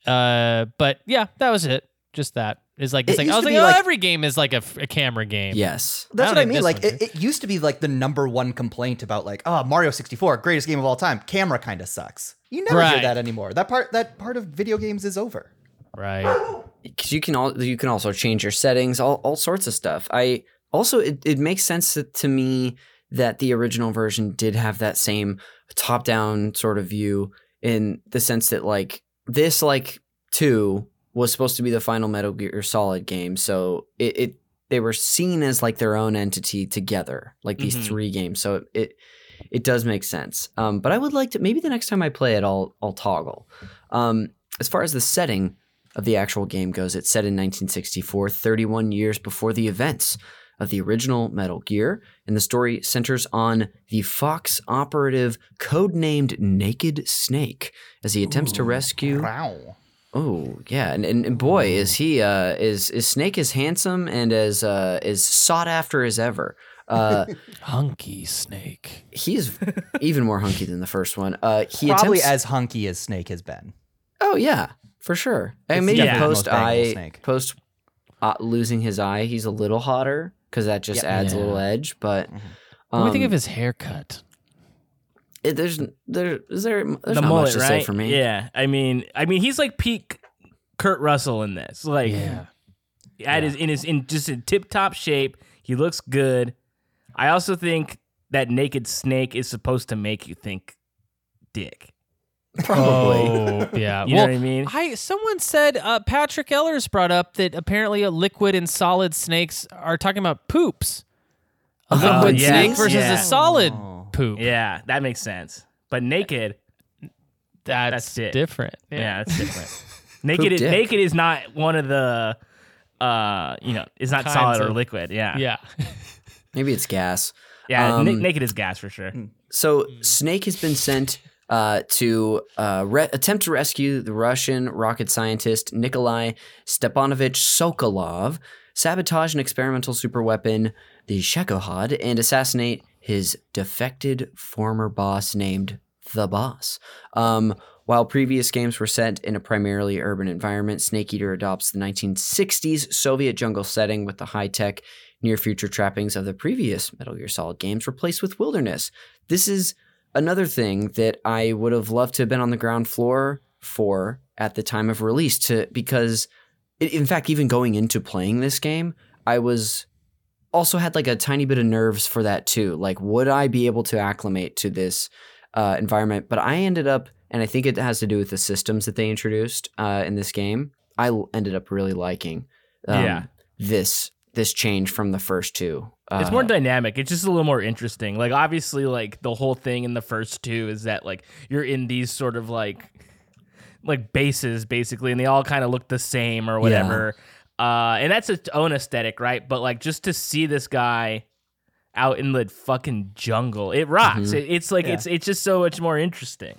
uh but yeah that was it just that Is like it's
It
like I
used
was
to
like,
be
oh,
like-
every game is like a, f- a camera game.
Yes.
That's
I
what I
don't
mean.
think
Like
one
it, it used to be like the number one complaint about like, oh, Mario 64, greatest game of all time. Camera kind of sucks. You never
Right.
hear that anymore. That part that part of video games is over.
Right.
because you can all you can also change your settings, all, all sorts of stuff. I also it, it makes sense to, to me that the original version did have that same top down sort of view in the sense that like this like two was supposed to be the final Metal Gear Solid game, so it, it they were seen as like their own entity together, like these
Mhm.
three games. So it it does make sense. Um, but I would like to maybe the next time I play it, I'll I'll toggle. Um, as far as the setting of the actual game goes, it's set in 1964, 31 years before the events of the original Metal Gear, and the story centers on the Fox operative codenamed Naked Snake as he attempts to rescue.
Wow.
Oh yeah, and, and, and boy is he uh, is is Snake as handsome and as uh, as sought after as ever. Uh,
Hunky snake.
he's even more hunky than the first one. Uh, he
Probably
attempts,
as hunky as Snake has been.
Oh yeah, for sure. And
It's
maybe
definitely
post
most bangable
eye
snake.
post uh, losing his eye, he's a little hotter because that just
Yep.
adds a little edge. But
What do you think
um,
of his haircut?
it, there's there is there there's
the
not
mullet,
much to
right?
say for me.
Yeah, I mean, I mean, he's like peak Kurt Russell in this. Like,
Yeah.
at his in his in just in tip top shape. He looks good. I also think that naked snake is supposed to make you think dick.
Probably.
Oh, yeah.
You know what I mean?
I someone said uh, Patrick Ellers brought up that apparently a liquid and solid snakes are talking about poops. A
Oh,
liquid
yeah,
snake versus
yeah.
a solid
Oh.
poop.
Yeah, that makes sense. But naked,
That's,
That's it.
different.
yeah, that's different. naked, is, naked is not one of the, uh, you know, it's not
Kinds
solid or liquid. Yeah,
Yeah.
Maybe it's gas.
yeah. na-
Um,
naked is gas for sure.
So Snake has been sent uh, to uh, re- attempt to rescue the Russian rocket scientist Nikolai Stepanovich Sokolov, sabotage an experimental superweapon, the Shagohod, and assassinate his defected former boss named the Boss. Um, while previous games were set in a primarily urban environment, Snake Eater adopts the 1960s Soviet jungle setting with the high tech, near future trappings of the previous Metal Gear Solid games replaced with wilderness. This is another thing that I would have loved to have been on the ground floor for at the time of release to because i- in fact even going into playing this game I was also had like a tiny bit of nerves for that too. Like would I be able to acclimate to this uh, environment? But I ended up and I think it has to do with the systems that they introduced uh, in this game I ended up really liking um,
Yeah.
this this change from the first two
it's
Uh,
more dynamic. It's just a little more interesting. Like obviously, like the whole thing in the first two is that like you're in these sort of like like bases basically, and they all kind of look the same or whatever. Uh, and that's its own aesthetic, right? But like just to see this guy out in the fucking jungle, it rocks.
Mhm.
It, it's like
Yeah.
it's it's just so much more interesting.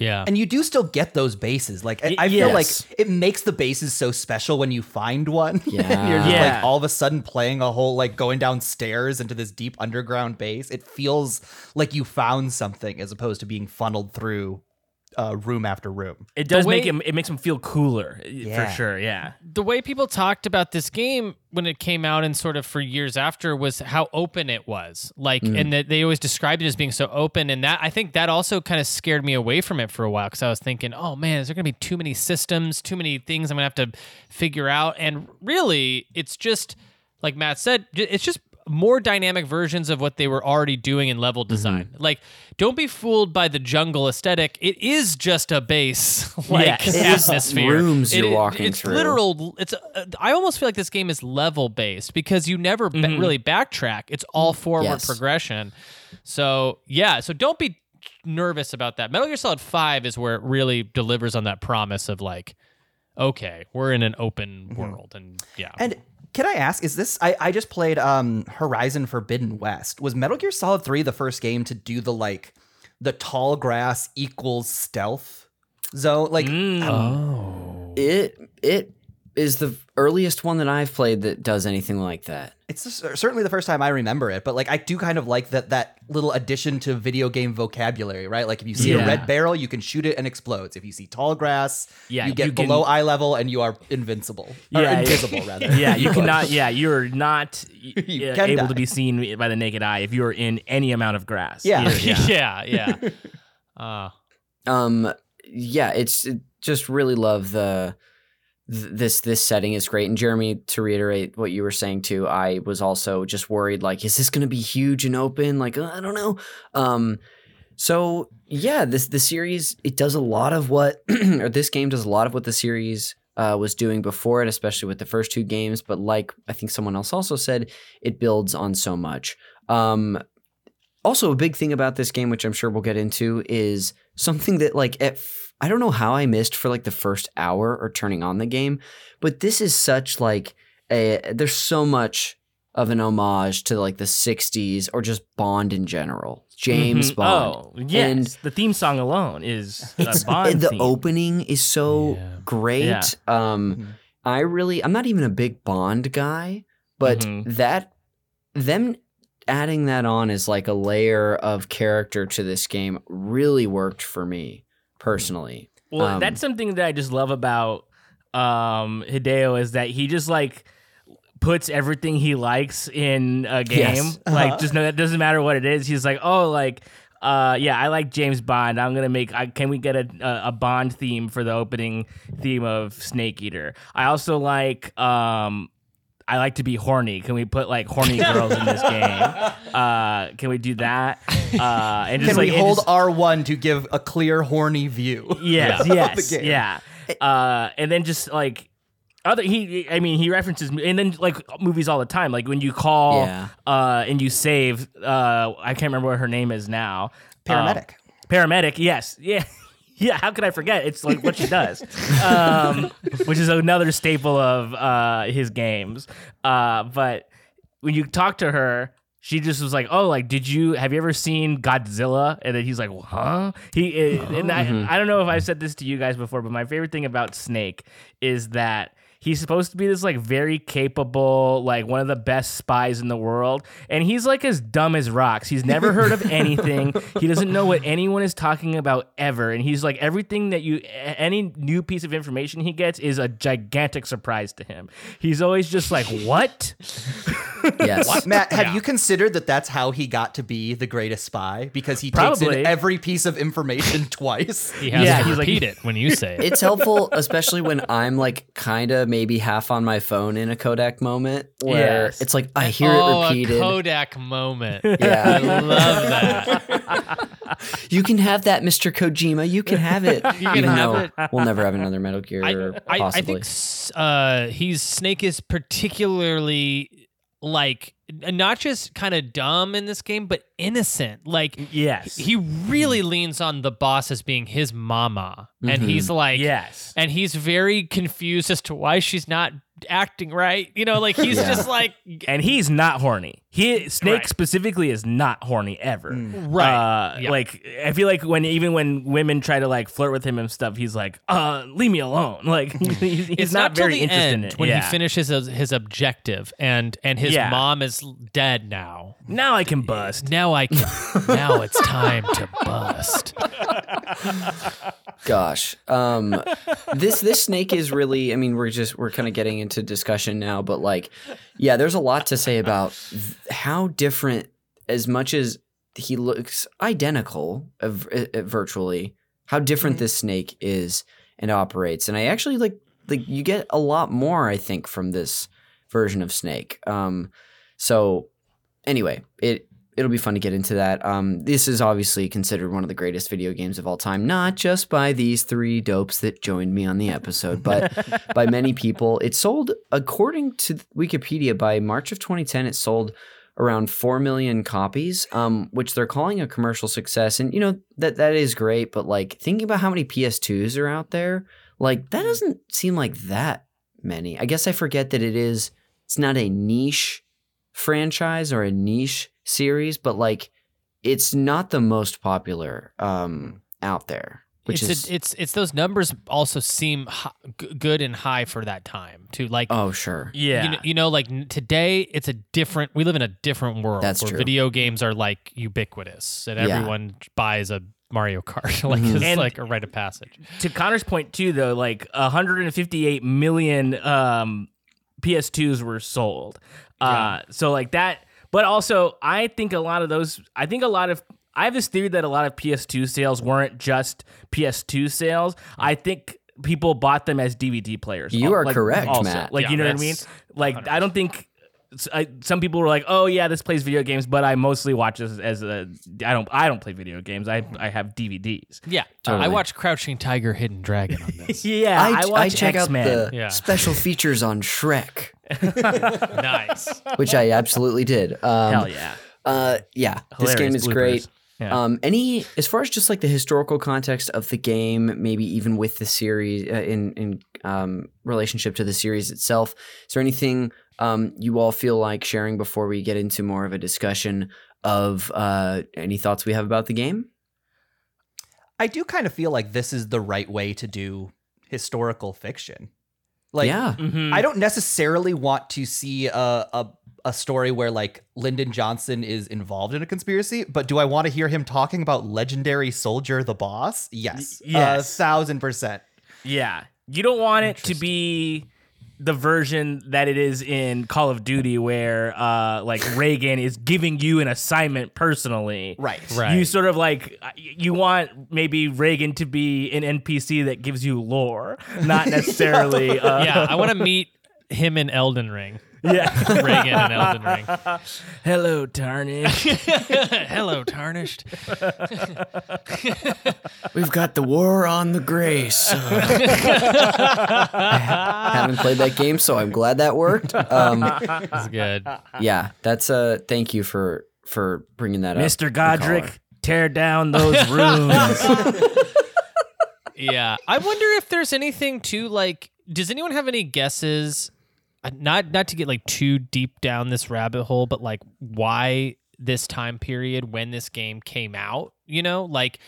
Yeah.
And you do still get those bases. Like I,
Y-
I feel
yes.
like it makes the bases so special when you find one.
Yeah.
and you're just
Yeah.
like all of a sudden playing a whole like going downstairs into this deep underground base. It feels like you found something as opposed to being funneled through uh, room after room.
It does make him. It makes him feel cooler uh,
Yeah.
for sure. Yeah.
the way people talked about this game when it came out and sort of for years after was how open it was like and that they always described it as being so open and that i think that also kind of scared me away from it for a while because i was thinking oh man is there going to be too many systems too many things i'm going to have to figure out and really it's just like matt said it's just more dynamic versions of what they were already doing in level design. Like, don't be fooled by the jungle aesthetic. It is just a base like
Yes. It
is
atmosphere.
rooms you're
It-
walking
it's
through.
literal. It's. Uh, I almost feel like this game is level based because you never ba-
Mhm.
really backtrack. It's all forward
Yes.
progression. So yeah. So don't be nervous about that. Metal Gear Solid Five is where it really delivers on that promise of like, okay, we're in an open world, and yeah.
And can I ask, is this I, I just played um Horizon Forbidden West. Was Metal Gear Solid 3 the first game to do the like the tall grass equals stealth zone? Like
Mm.
oh.
it it is the earliest one that I've played that does anything like that.
It's certainly the first time I remember it, but like I do kind of like that that little addition to video game vocabulary, right? Like if you see
Yeah.
a red barrel, you can shoot it and explodes. If you see tall grass,
Yeah,
you get
you can-
below eye level and you are invincible. Or
Yeah,
invisible rather.
Yeah, you cannot. Yeah, you're not
You
uh, able
die.
to be seen by the naked eye if you're in any amount of grass.
Yeah.
Either-
yeah, yeah. Uh,
Um, yeah, it's it just really love the th- this this setting is great. And Jeremy, to reiterate what you were saying too, I was also just worried like, is this going to be huge and open? Like, uh, I don't know. Um, so yeah, this the series it does a lot of what or this game does a lot of what the series uh, was doing before it, especially with the first two games. But like I think someone else also said, it builds on so much. Um, also, a big thing about this game, which I'm sure we'll get into, is something that like at I don't know how I missed for like the first hour or turning on the game, but this is such like a there's so much of an homage to like the 60s or just Bond in general. James
Mhm.
Bond.
Oh, yes.
And
the theme song alone is
It's
a Bond
the
theme.
opening is so
Yeah.
great.
Yeah.
Um
Mhm.
I really I'm not even a big Bond guy, but
Mhm.
that them adding that on as like a layer of character to this game really worked for me personally.
Well,
Um,
that's something that I just love about um, Hideo is that he just like puts everything he likes in a game.
Yes.
Like,
Uh-huh.
just no, it doesn't matter what it is. He's like, oh, like. Uh yeah, I like James Bond. I'm gonna make. I, can we get a, a a Bond theme for the opening theme of Snake Eater? I also like. Um, I like to be horny. Can we put like horny girls in this game? Uh, can we do that? Uh, and just
Can
like
we
and
hold
just-
R1 to give a clear horny view?
Yes,
Yeah.
yes,
the game.
yeah. Uh, and then just like other, he, I mean, he references, and then like movies all the time. Like when you call,
Yeah.
uh, and you save, uh, I can't remember what her name is now.
Paramedic.
Um, paramedic, yes, yeah. Yeah, how could I forget? It's like what she does, um, which is another staple of uh, his games. Uh, but when you talk to her, she just was like, "Oh, like, did you have you ever seen Godzilla?" And then he's like, "Huh?" He and I, I don't know if I've said this to you guys before, but my favorite thing about Snake is that he's supposed to be this like very capable, like one of the best spies in the world, and he's like as dumb as rocks. He's never heard of anything. he doesn't know what anyone is talking about ever, and he's like everything that you any new piece of information he gets is a gigantic surprise to him. He's always just like, "What?"
Yes.
Matt, have
Yeah.
you considered that that's how he got to be the greatest spy? Because he takes in every piece of information twice.
he has
Yeah,
to
he's like-
repeat it when you say it.
it's helpful, especially when I'm like kind of maybe half on my phone in a Kodak moment where
Yes.
it's like I hear
oh,
it repeated.
a Kodak moment.
Yeah.
I love that.
You can have that, Mr. Kojima. You can have it.
You can
Even
have it.
We'll never have another Metal Gear,
I, I, I
possibly.
think uh, he's Snake is particularly like not just kind of dumb in this game, but innocent. Like
Yes.
he really leans on the boss as being his mama, and
Mhm.
he's like,
yes.
and he's very confused as to why she's not acting right. You know, like he's
Yeah.
just like,
and he's not horny. He Snake
Right.
specifically is not horny ever.
right,
Uh,
Yeah.
Like I feel like when even when women try to like flirt with him and stuff, he's like, "Uh, leave me alone." Like he's, he's
it's
not,
not,
very
the
interested
end
in it.
when
yeah.
he finishes his, his objective, and and his
Yeah.
mom is dead now.
Now I can bust.
Now I can. now it's time to bust.
Gosh, um, this this snake is really. I mean, we're just we're kind of getting into discussion now, but like, yeah, there's a lot to say about th- how different. As much as he looks identical, uh, uh, virtually, how different
Mhm.
this snake is and operates, and I actually like like you get a lot more. I think from this version of Snake. Um, so anyway, it it'll be fun to get into that. Um, this is obviously considered one of the greatest video games of all time, not just by these three dopes that joined me on the episode, but by many people. It sold, according to Wikipedia, by March of 2010, it sold around 4 million copies, um, which they're calling a commercial success. And, you know, that that is great, but like thinking about how many PS2s are out there, like that doesn't seem like that many. I guess I forget that it is, it's not a niche franchise or a niche series, but like it's not the most popular um, out there. which
it's
is
a, it's it's those numbers also seem hi- g- good and high for that time too. Like
oh sure.
Yeah.
you know, you know, like today it's a different. We live in a different world.
That's
where
true.
Video games are like ubiquitous, and
Yeah.
everyone buys a Mario Kart. like
Mhm.
it's
And-
like a rite of passage.
to Connor's point too, though, like 158 million um, PS2s were sold. Uh, so like that, but also I think a lot of those. I think a lot of. I have this theory that a lot of PS2 sales weren't just PS2 sales. I think people bought them as DVD players.
You are
like,
correct,
also.
Matt.
Like
Yeah,
you know what I mean?
that's
Like I don't think. s- I, some people were like, "Oh yeah, this plays video games," but I mostly watch this as a. I don't. I don't play video games. I I have DVDs.
Yeah,
Totally.
I watch Crouching Tiger, Hidden Dragon on this.
Yeah, I,
I,
watch
I check
X-Men.
out the
Yeah.
special features on Shrek,
nice.
which I absolutely did. Um,
Hell yeah.
Uh, yeah, this game
Hilarious
is great.
Yeah.
Um, any as far as just like the historical context of the game, maybe even with the series uh, in in um, relationship to the series itself. Is there anything um, you all feel like sharing before we get into more of a discussion of uh, any thoughts we have about the game?
I do kind of feel like this is the right way to do historical fiction. Like,
yeah,
Mhm.
I don't necessarily want to see a, a a story where like Lyndon Johnson is involved in a conspiracy, but do I want to hear him talking about legendary soldier the boss? Yes,
Y- yes.
a thousand percent.
yeah. You don't want it to be the version that it is in Call of Duty where uh like Reagan is giving you an assignment personally.
Right,
Right.
You sort of like you want maybe Reagan to be an NPC that gives you lore, not necessarily uh
yeah, I want to meet him in Elden Ring.
Yeah.
Reagan and Elden Ring.
Hello, tarnished.
Hello, tarnished.
we've got the war on the grace. I haven't played that game, so I'm glad that worked. Um,
That's good.
yeah, that's uh, thank you for for bringing that up,
Mr.
Caller.
Godrick, tear down those runes.
Yeah, I wonder if there's anything to like. Does anyone have any guesses? Not not to get like too deep down this rabbit hole, but like why this time period when this game came out? You know, like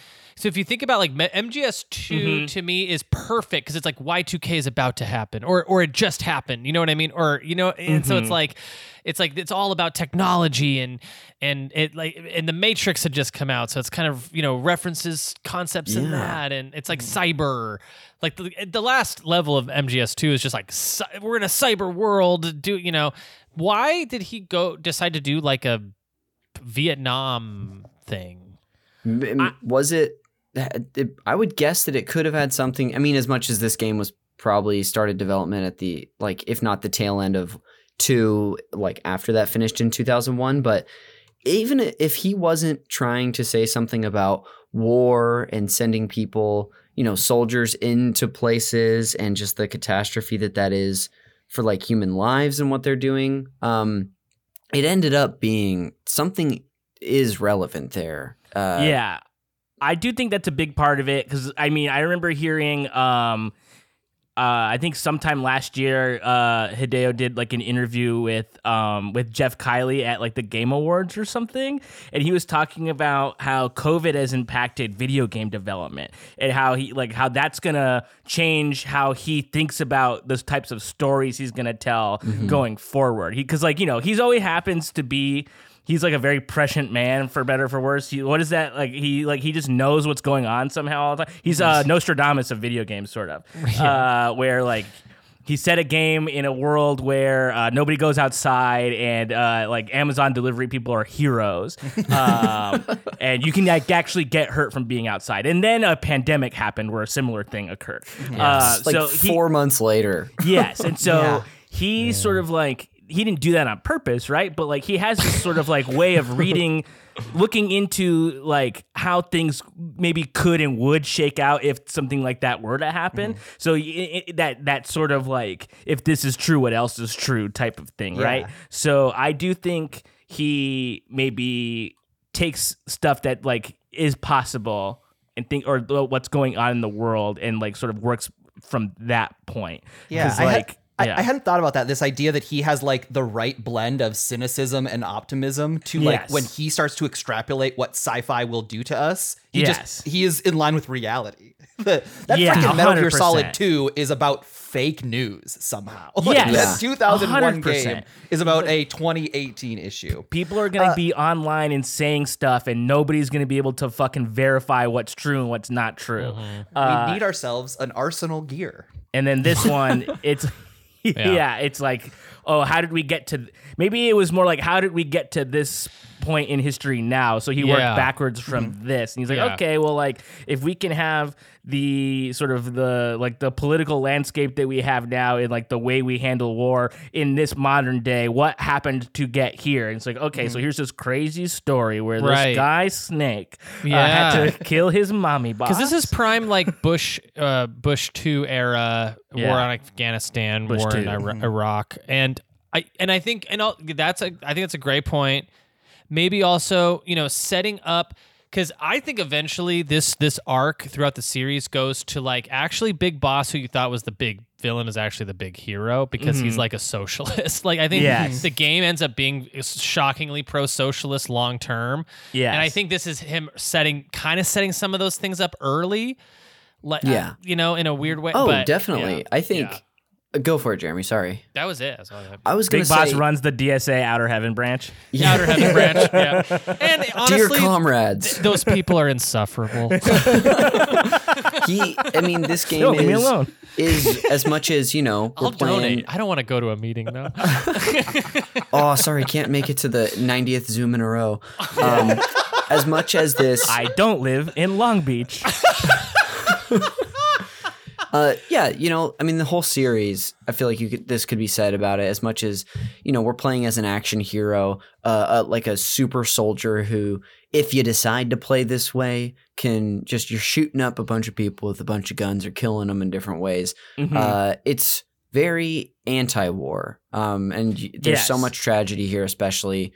so if you think about like MGS 2 mm-hmm. to me is perfect because it's like Y2K is about to happen or or it just happened. You know what I mean? Or you know, and so it's mm-hmm. like it's like it's all about technology and and it like and the Matrix had just come out, so it's kind of you know references concepts in that, and it's like mm. cyber. Like the, the last level of MGS2 is just like we're in a cyber world. Do you know why did he go decide to do like a Vietnam thing?
M- m- was it, it? I would guess that it could have had something. I mean, as much as this game was probably started development at the like, if not the tail end of two, like after that finished in two thousand one. But even if he wasn't trying to say something about war and sending people, you know, soldiers into places and just the catastrophe that that is for like human lives and what they're doing, um, it ended up being something is relevant there. Uh,
yeah i do think that's a big part of it because i mean i remember hearing um uh, I think sometime last year, uh, Hideo did like an interview with um, with Geoff Keighley at like the Game Awards or something, and he was talking about how COVID has impacted video game development and how he like how that's gonna change how he thinks about those types of stories he's gonna tell going forward. Because like you know he's always happens to be he's like a very prescient man for better or for worse. He, what is that like? He like he just knows what's going on somehow all the time. He's uh, Nostradamus of video games, sort of, uh, where like. He set a game in a world where uh, nobody goes outside, and uh, like Amazon delivery people are heroes, um, and you can like actually get hurt from being outside. And then a pandemic happened where a similar thing occurred. Uh,
like
so he-
four months later.
Yes, and so
Yeah.
he sort of like he didn't do that on purpose, right? But like he has this sort of like way of reading, looking into like how things maybe could and would shake out if something like that were to happen. Mm-hmm. So i i that that sort of like if this is true, what else is true type of thing, right? So I do think he maybe takes stuff that like is possible and think or uh, what's going on in the world and like sort of works from that point.
Yeah,
like
I,
Yeah.
I hadn't thought about that. This idea that he has like the right blend of cynicism and optimism to like
Yes.
when he starts to extrapolate what sci-fi will do to us. He
Yes.
just he is in line with reality. That
Yeah,
freaking Metal Gear
100%.
Solid 2 is about fake news somehow. Like,
Yes.
that 2001
100%.
game is about a 2018 issue.
People are going to be online and saying stuff, and nobody's going to be able to fucking verify what's true and what's not true. Uh,
we need ourselves an Arsenal gear.
and then this one, it's yeah. it's like, oh, how did we get to? Maybe it was more like, how did we get to this point in history now? So he
Yeah.
worked backwards from this, and he's like,
Yeah.
okay, well, like if we can have the sort of the like the political landscape that we have now and like the way we handle war in this modern day what happened to get here and it's like okay so here's this crazy story where
Right.
this guy snake uh,
Yeah.
had to kill his mommy boss
Because this is prime like Bush, uh, Bush two era
Yeah.
war on Afghanistan,
Bush
war in
II.
Ira- Iraq, and I and I think and I'll, that's a I think that's a great point. Maybe also you know setting up because I think eventually this this arc throughout the series goes to like actually Big Boss, who you thought was the big villain, is actually the big hero because he's mm-hmm. like a socialist. like I think
Yes.
the game ends up being shockingly pro socialist long term.
Yeah,
and I think this is him setting kind of setting some of those things up early. Like,
Yeah.
you know, in a weird way.
Oh,
but,
definitely.
yeah,
I think.
yeah.
Go for it, Jeremy. Sorry.
that was it. That's all I have.
I was going
Big
to
Boss runs the DSA Outer Heaven branch.
Outer Heaven Branch. Yeah, and honestly,
Dear
honestly,
comrades,
those people are insufferable.
he. I mean, this game
Yo, leave me
is
alone.
is as much as you know. We're
I'll
playing.
donate. I don't want to go to a meeting though.
Oh, sorry, can't make it to the 90th Zoom in a row. Um, as much as this,
I don't live in Long Beach.
Uh, yeah, you know, I mean, the whole series. I feel like you could, this could be said about it as much as you know we're playing as an action hero, uh, uh, like a super soldier who, if you decide to play this way, can just you're shooting up a bunch of people with a bunch of guns or killing them in different ways.
Mhm.
Uh, it's very anti-war, um, and there's so much tragedy here, especially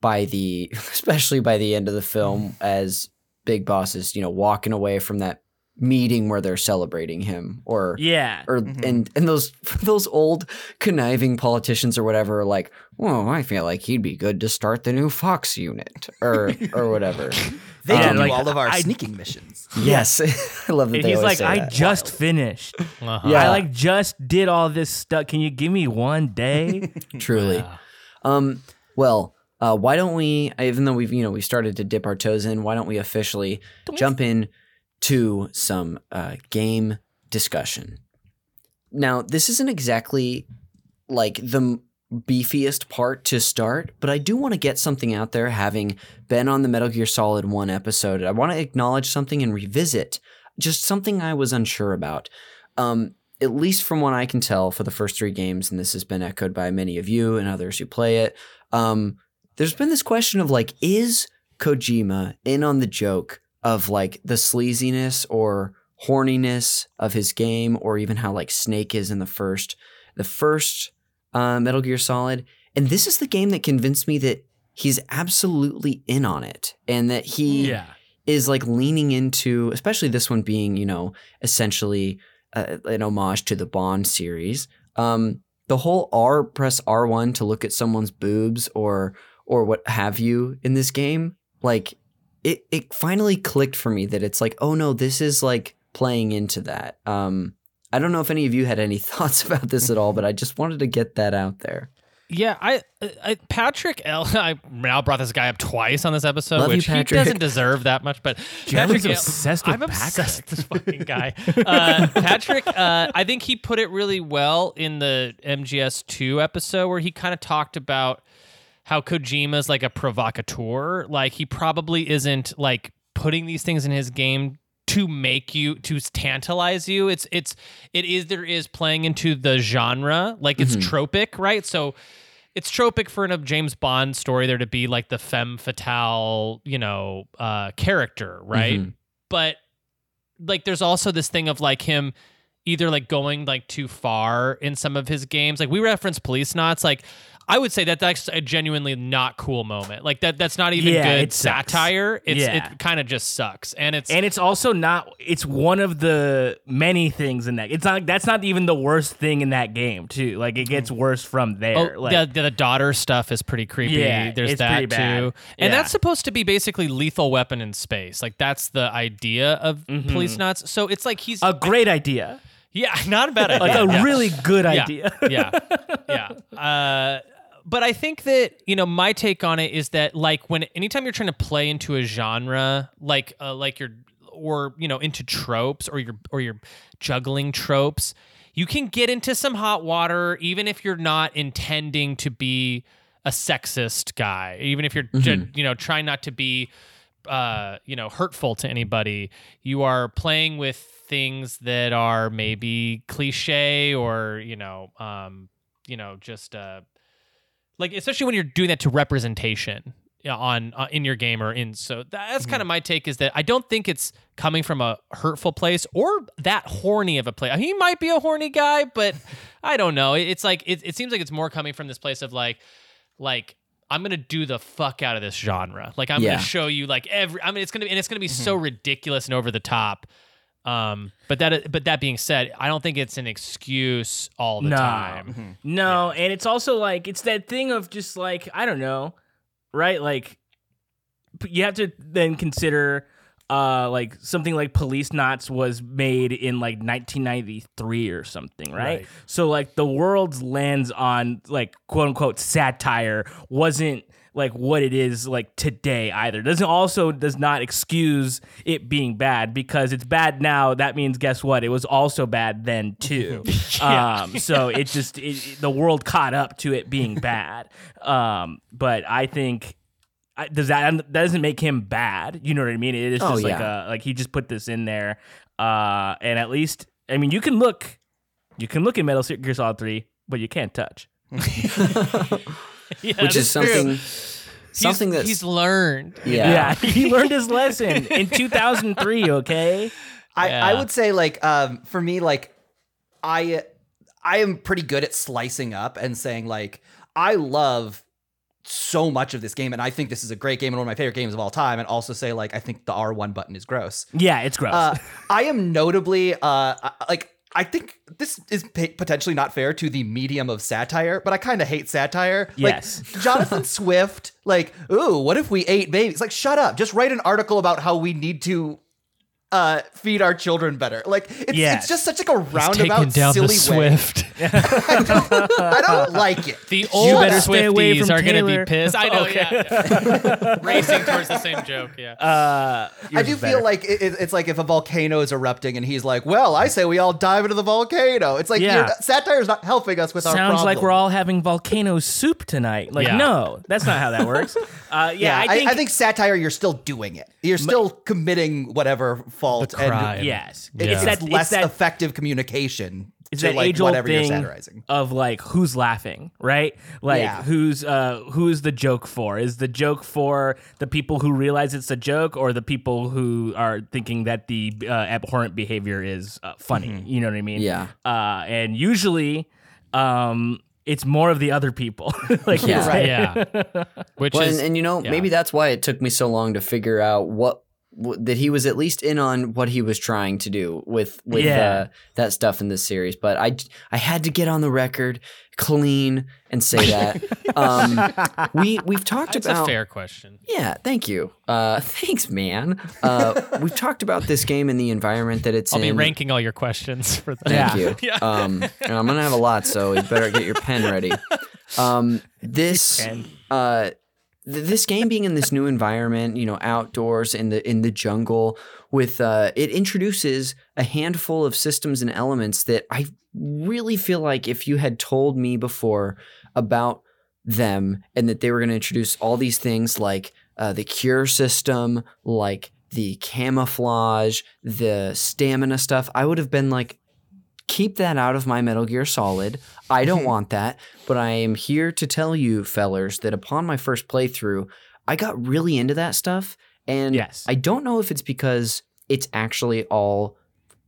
by the especially by the end of the film as Big Boss is you know walking away from that meeting where they're celebrating him, or
yeah.
or and and those those old conniving politicians or whatever are like, well, I feel like he'd be good to start the new Fox unit or or whatever.
They
Yeah,
can do
like,
all of our
I-
sneaking missions.
yes, I love that.
And
they
he's like,
say
I
that.
just finished.
Uh-huh.
Yeah.
I like just did all this stuff. Can you give me one day?
truly. Um, well, uh, why don't we? Even though we've you know we started to dip our toes in, why don't we officially jump in to some uh, game discussion? Now, this isn't exactly like the beefiest part to start, but I do want to get something out there. Having been on the Metal Gear Solid One episode, I want to acknowledge something and revisit just something I was unsure about. Um, at least from what I can tell for the first three games, and this has been echoed by many of you and others who play it, um, there's been this question of like, is Kojima in on the joke of like the sleaziness or horniness of his game, or even how like Snake is in the first, the first uh, Metal Gear Solid? And this is the game that convinced me that he's absolutely in on it, and that he
yeah.
is like leaning into, especially this one being, you know, essentially uh, an homage to the Bond series. Um, the whole R press R one to look at someone's boobs or or what have you in this game, like it it finally clicked for me that it's like, oh no, this is like playing into that. Um, I don't know if any of you had any thoughts about this at all, but I just wanted to get that out there.
Yeah, I, I Patrick L. I now brought this guy up twice on this episode,
Love you,
which he
Patrick.
doesn't deserve that much. But Patrick L-
obsessed with
I'm obsessed
Patrick.
with this fucking guy. Uh, Patrick, uh, I think he put it really well in the MGS two episode where he kind of talked about how Kojima's like a provocateur. Like he probably isn't like putting these things in his game to make you to tantalize you. It's it's it is there is playing into the genre. Like it's tropic, right? So it's tropic for a James Bond story there to be like the femme fatale, you know, uh character, right?
Mhm.
But like there's also this thing of like him either like going like too far in some of his games. Like we reference Policenauts. Like I would say that that's a genuinely not cool moment. Like that that's not even
Yeah,
good
it
satire. It's
Yeah.
it kind of just sucks. And it's
and it's also not it's one of the many things in that it's not that's not even the worst thing in that game too like it gets worse from
Oh,
there like
the, the daughter stuff is pretty creepy.
Yeah,
There's
it's
that too.
bad.
And
Yeah.
that's supposed to be basically lethal weapon in space. Like that's the idea of Policenauts. So it's like he's
a great idea
yeah, not a bad idea.
like a
Yeah.
really good
Yeah.
idea
yeah, yeah. Uh, but I think that you know my take on it is that like when anytime you're trying to play into a genre, like uh, like you're or you know into tropes or you're or you're juggling tropes, you can get into some hot water even if you're not intending to be a sexist guy, even if you're ju- you know trying not to be uh, you know, hurtful to anybody. You are playing with things that are maybe cliche or you know, um, you know, just uh, like especially when you're doing that to representation on uh, in your game or in. So that's kind of my take is that I don't think it's coming from a hurtful place or that horny of a place. He might be a horny guy, but I don't know. It's like it, it seems like it's more coming from this place of like like I'm gonna do the fuck out of this genre. Like I'm
Yeah.
gonna show you like every. I mean, it's gonna be and it's gonna be so ridiculous and over the top. Um, but that but that being said, I don't think it's an excuse all the
No.
time.
no and it's also like it's that thing of just like i don't know right like you have to then consider uh like something like Policenauts was made in like 1993 or something right,
Right.
so like the world's lens on like quote unquote satire wasn't like what it is like today either. Doesn't also does not excuse it being bad because it's bad now. That means guess what? It was also bad then too. Um so it just it- the world caught up to it being bad. Um but i think I, does that that doesn't make him bad you know what i mean it is
Oh,
just like
yeah.
a like he just put this in there uh and at least i mean you can look you can look at metal gear solid 3 but you can't touch
Yeah,
which is
that's true.
something something
he's,
that's
he's learned.
yeah.
yeah he learned his lesson in 2003 okay
I,
Yeah.
I would say like um for me like I I am pretty good at slicing up and saying like I love so much of this game and I think this is a great game and one of my favorite games of all time and also say like I think the R1 button is gross.
yeah it's gross
Uh, I am notably uh like I think this is potentially not fair to the medium of satire, but I kind of hate satire.
Yes.
Like Jonathan Swift, like, ooh, what if we ate babies? Like, shut up. Just write an article about how we need to uh feed our children better. Like it's
Yes.
it's just such like a
He's
roundabout
taking down
silly
the
way.
Swift.
I don't like it.
The old
better stay away
Swifties
from
are going to be pissed. I know,
Okay.
yeah. Racing towards the same joke, yeah.
uh
I do feel like it, it- it's like if a volcano is erupting and he's like, "Well, I say we all dive into the volcano." It's like
Yeah.
satire is not helping us with our
sounds like we're all having volcano soup tonight. Like,
Yeah.
no, that's not how that works. Uh, yeah,
Yeah,
I think,
I think satire. You're still doing it. You're still committing whatever fault,
crime.
and
yes,
Yeah.
it's,
that
less
it's that
effective communication.
it's
to
that
like
age old
whatever you're
thing
satirizing.
of like who's laughing, right? Like
Yeah.
who's uh who's the joke for? Is the joke for the people who realize it's a joke, or the people who are thinking that the uh, abhorrent behavior is uh, funny?
Mm-hmm.
You know what I mean?
Yeah.
Uh, and usually, um, it's more of the other people. like
Yeah.
Right.
Yeah. Which
Well,
is
and, and you know,
yeah.
maybe that's why it took me so long to figure out what, what that he was at least in on what he was trying to do with with
Yeah.
uh, that stuff in this series. But I I had to get on the record clean and say that. um, we we've talked
That's
about
a fair question.
yeah, thank you. Uh, thanks, man. Uh, we've talked about this game and the environment that it's
I'll be ranking all your questions for that.
Thank
Yeah.
you.
Yeah.
Um, and I'm gonna have a lot, so you better get your pen ready. Um, this
pen.
uh, th- this game being in this new environment, you know, outdoors in the in the jungle, with uh, it introduces a handful of systems and elements that I really feel like if you had told me before about them and that they were going to introduce all these things like uh, the cure system, like the camouflage, the stamina stuff, I would have been like, keep that out of my Metal Gear Solid. I don't want that. But I am here to tell you, fellers, that upon my first playthrough, I got really into that stuff. And
Yes.
I don't know if it's because it's actually all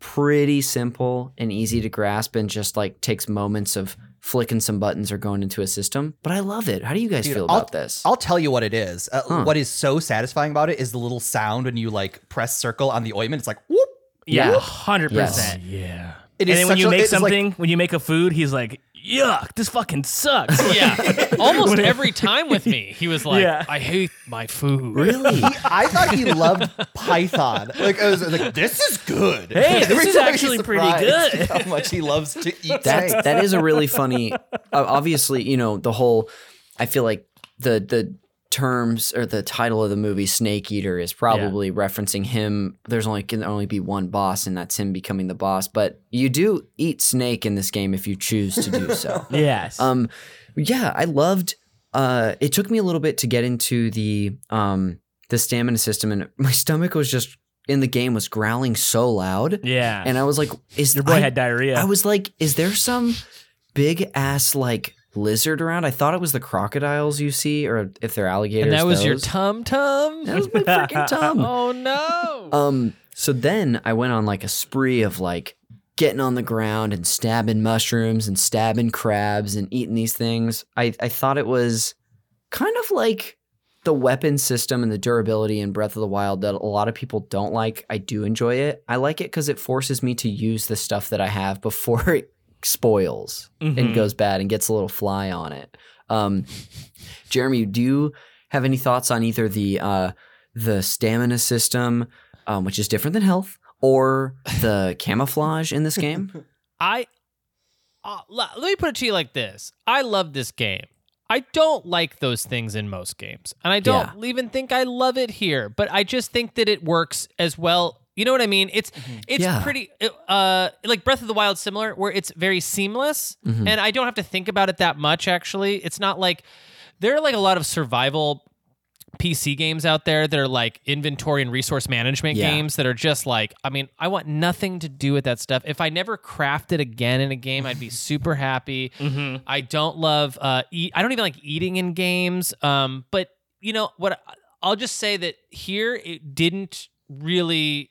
pretty simple and easy to grasp and just like takes moments of flicking some buttons or going into a system, but I love it. How do you guys
Dude,
feel
I'll-
about this?
I'll tell you what it is. Uh,
Huh.
What is so satisfying about it is the little sound when you like press circle on the ointment. It's like whoop.
Yeah,
Yeah.
hundred
Yes.
percent.
Yeah.
It
And then when you
a-
make
it's like-
something, when you make a food, he's like, "Yuck, this fucking sucks."
Yeah. Almost every time with me, he was like,
Yeah.
I hate my food.
really?
I thought he loved Python. Like I was like, this is good.
Hey, this is actually pretty good.
How much he loves to eat.
That's
snakes.
that is a really funny. Uh, obviously, you know the whole. I feel like the the terms or the title of the movie Snake Eater is probably referencing him. There's only can only be one boss, and that's him becoming the boss. But you do eat snake in this game if you choose to do so.
yes.
um, yeah, I loved. Uh, it took me a little bit to get into the um the stamina system, and my stomach was just in the game was growling so loud,
yeah.
and I was like, "Is
Your boy
I-
had diarrhea.
I was like, is there some big ass like lizard around? I thought it was the crocodiles you see, or if they're alligators.
And that was your tum tum.
That was my freaking tum.
Oh no.
Um. So then I went on like a spree of like getting on the ground and stabbing mushrooms and stabbing crabs and eating these things. I I thought it was kind of like the weapon system and the durability in Breath of the Wild that a lot of people don't like. I do enjoy it. I like it because it forces me to use the stuff that I have before spoils and
Mhm.
goes bad and gets a little fly on it. Um, Jeremy, do you have any thoughts on either the uh, the stamina system, um, which is different than health, or the camouflage in this game?
I uh, let me put it to you like this. I love this game. I don't like those things in most games. And I don't even think I love it here, but I just think that it works as well. You know what I mean? It's it's
Yeah.
pretty uh like Breath of the Wild similar where it's very seamless
Mhm.
and I don't have to think about it that much actually. It's not like there are like a lot of survival PC games out there that are like inventory and resource management
Yeah.
games that are just like, I mean, I want nothing to do with that stuff. If I never crafted again in a game, I'd be super happy.
Mhm.
I don't love uh eat I don't even like eating in games. Um, but you know what I'll just say that here it didn't really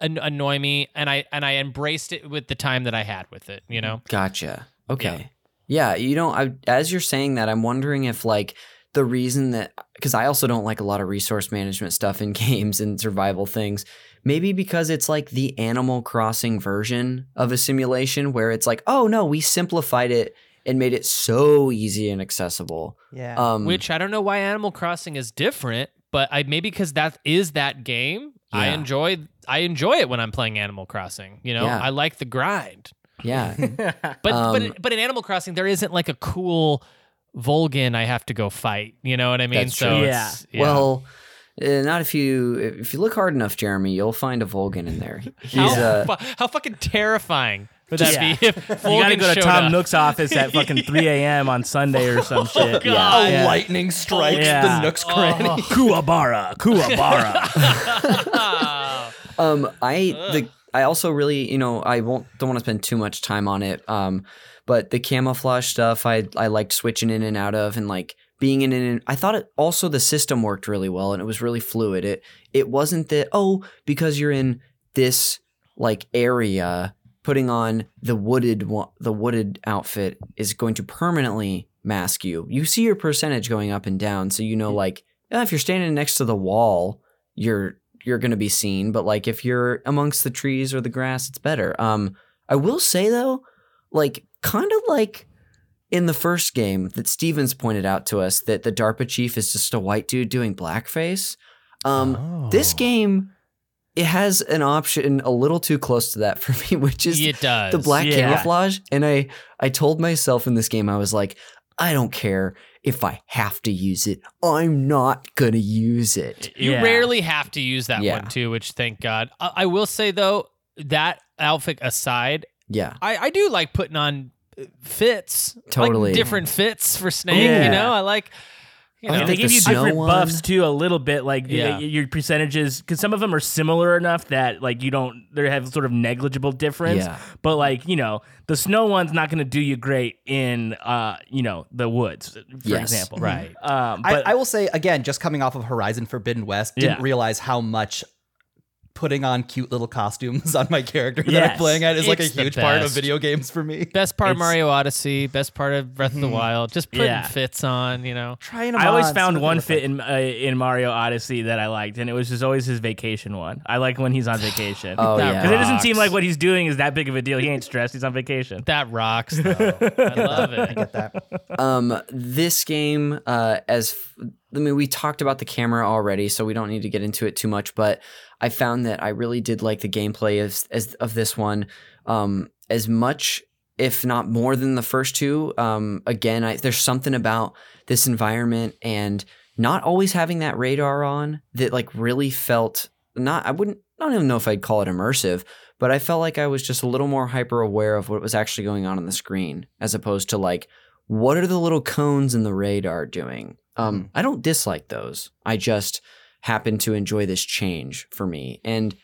an- annoy me and I and I embraced it with the time that I had with it, you know?
Gotcha. Okay. Yeah, you know, I, as you're saying that, I'm wondering if like the reason that because I also don't like a lot of resource management stuff in games and survival things. Maybe because it's like the Animal Crossing version of a simulation where it's like, oh no, we simplified it and made it so easy and accessible.
Yeah.
Um,
Which I don't know why Animal Crossing is different, but I maybe because that is that game. I enjoy I enjoy it when I'm playing Animal Crossing. You know,
Yeah.
I like the grind.
yeah,
But
Um,
but but in Animal Crossing there isn't like a cool Volgin I have to go fight. You know what I mean?
That's
so
true.
it's, yeah.
well. Uh, not if you if you look hard enough, Jeremy, you'll find a Volgin in there. He's
how,
uh,
fu- how fucking terrifying would that
Yeah.
be if
you gotta go to Tom
up?
Nook's office at fucking 3 a.m. on Sunday or some shit.
God.
a
Yeah.
lightning strikes
Yeah.
the Nook's cranny.
Oh. Kuwabara, Kuwabara.
Um, I the I also really you know I won't don't want to spend too much time on it. Um, but the camouflage stuff I I liked switching in and out of and like being in and I thought it also the system worked really well and it was really fluid. It it wasn't that oh because you're in this like area putting on the wooded the wooded outfit is going to permanently mask you. You see your percentage going up and down, so you know like if you're standing next to the wall, you're you're going to be seen, but like if you're amongst the trees or the grass, it's better. Um I will say though, like kind of like in the first game that Stevens pointed out to us that the DARPA chief is just a white dude doing blackface. Um this
Oh.
game it has an option a little too close to that for me, which is
it does.
the black
Yeah.
camouflage. And I I told myself in this game, I was like, I don't care if I have to use it. I'm not gonna use it.
You
Yeah.
rarely have to use that
Yeah.
one too, which thank God. I, I will say though, that outfit aside,
Yeah.
I, I do like putting on uh, fits, like
Totally.
different fits for Snake.
Yeah.
You know, I like. You
I
know,
like
they
the
give you different
one.
buffs too, a little bit like
Yeah.
y- your percentages, because some of them are similar enough that like you don't, they have sort of negligible difference.
Yeah.
But like you know, the snow one's not going to do you great in uh you know the woods, for
Yes.
example.
right.
Um,
I,
but
I will say again, just coming off of Horizon Forbidden West, didn't
Yeah.
realize how much putting on cute little costumes on my character that I'm playing at is like a
It's the
huge part of video games for me.
Best part of
It's-
Mario Odyssey, best part of Breath of the Wild, just putting
Yeah.
fits on, you know.
Trying them
I always
on, see
found one fit in uh, in Mario Odyssey that I liked, and it was just always his vacation one. I like when he's on vacation.
Oh yeah.
Because it doesn't seem like what he's doing is that big of a deal. He ain't stressed. He's on vacation.
That rocks though. I love it.
I get that.
Um, this game, uh, as f- I mean, we talked about the camera already, so we don't need to get into it too much. But I found that I really did like the gameplay of as, of this one, um, as much, if not more than the first two. Um, again, I, there's something about this environment and not always having that radar on that like really felt not. I wouldn't. I don't even know if I'd call it immersive, but I felt like I was just a little more hyper aware of what was actually going on on the screen, as opposed to like what are the little cones in the radar doing? Um, I don't dislike those. I just happen to enjoy this change for me. And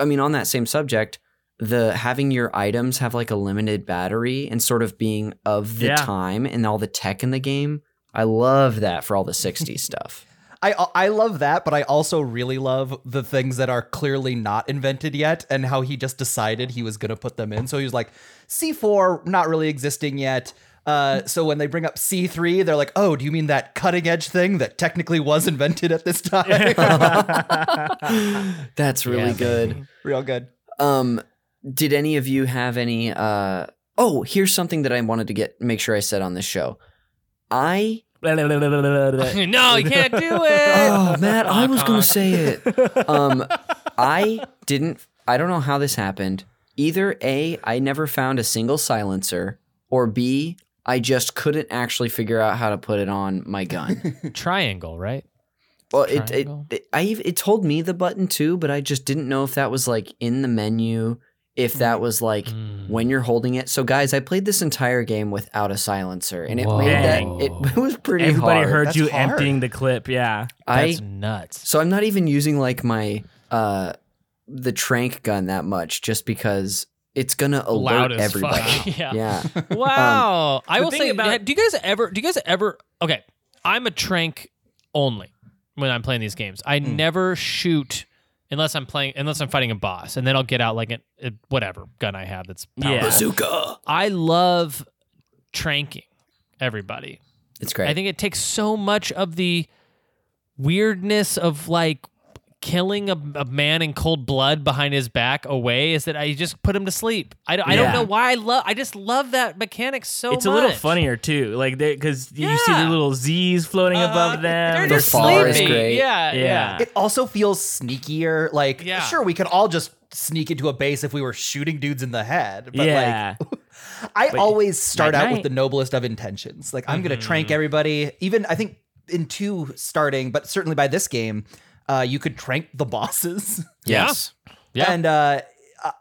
I mean, on that same subject, the having your items have like a limited battery and sort of being of the
Yeah.
time and all the tech in the game. I love that for all the 60s stuff.
I I love that, but I also really love the things that are clearly not invented yet, and how he just decided he was gonna put them in. So he was like, C four not really existing yet. Uh, so when they bring up C three, they're like, "Oh, do you mean that cutting edge thing that technically was invented at this time?"
That's really
Yeah,
good.
baby.
Real good.
Um, did any of you have any? Uh, oh, here's something that I wanted to get make sure I said on this show. I
no, you can't do it.
oh Matt, I was gonna say it. Um, I didn't. I don't know how this happened. Either a, I never found a single silencer, or b, I just couldn't actually figure out how to put it on my gun.
Triangle, right?
Well, it, it, it I it told me the button too, but I just didn't know if that was like in the menu, if that was like
Mm.
when you're holding it. So guys, I played this entire game without a silencer, and it
Whoa.
made that it, it was pretty
Everybody
hard.
heard
That's
you
hard.
emptying the clip. Yeah.
I
That's nuts.
so I'm not even using like my uh the trank gun that much, just because it's gonna alert
Loud as
everybody.
fuck. yeah.
Yeah.
Um, wow. I will say,
about-
do you guys ever? Do you guys ever? Okay, I'm a trank only when I'm playing these games. I hmm. never shoot unless I'm playing, unless I'm fighting a boss, and then I'll get out like a, a- whatever gun I have that's powerful.
Yeah.
Bazooka.
I love tranking everybody.
It's great.
I think it takes so much of the weirdness of like killing a, a man in cold blood behind his back away is that I just put him to sleep. I, don't- I don't know why I love I just love that mechanic so
it's
much.
a little funnier too, like because you see the little Z's floating
Uh,
above them.
They're
Their
just
fall is great.
Yeah,
Yeah.
yeah.
It also feels sneakier. Like,
Yeah.
sure, we could all just sneak into a base if we were shooting dudes in the head. But
yeah,
like, I
But
always start out
night.
with the noblest of intentions. Like, I'm gonna
Mm-hmm.
trank everybody. Even I think in two starting, but certainly by this game, uh, you could trank the bosses.
yes.
Yeah.
And uh,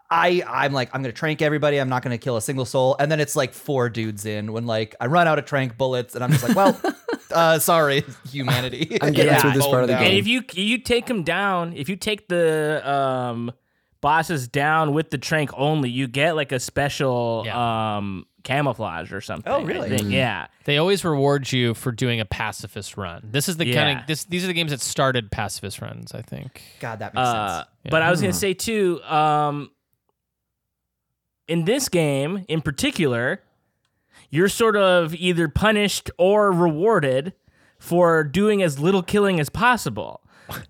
I I'm like I'm gonna trank everybody. I'm not gonna kill a single soul. And then it's like four dudes in when like I run out of trank bullets, and I'm just like, well, uh, sorry, humanity.
I'm getting
Yeah.
through this part of the
Down.
and if you you take them down, if you take the um bosses down with the trank only, you get like a special
Yeah.
um camouflage or something.
Oh, really?
think. Yeah.
They always reward you for doing a pacifist run. This is the kind of this these are the games that started pacifist runs, I think.
God, that makes
Uh,
sense.
Yeah.
But I was gonna say too, um, in this game in particular, you're sort of either punished or rewarded for doing as little killing as possible.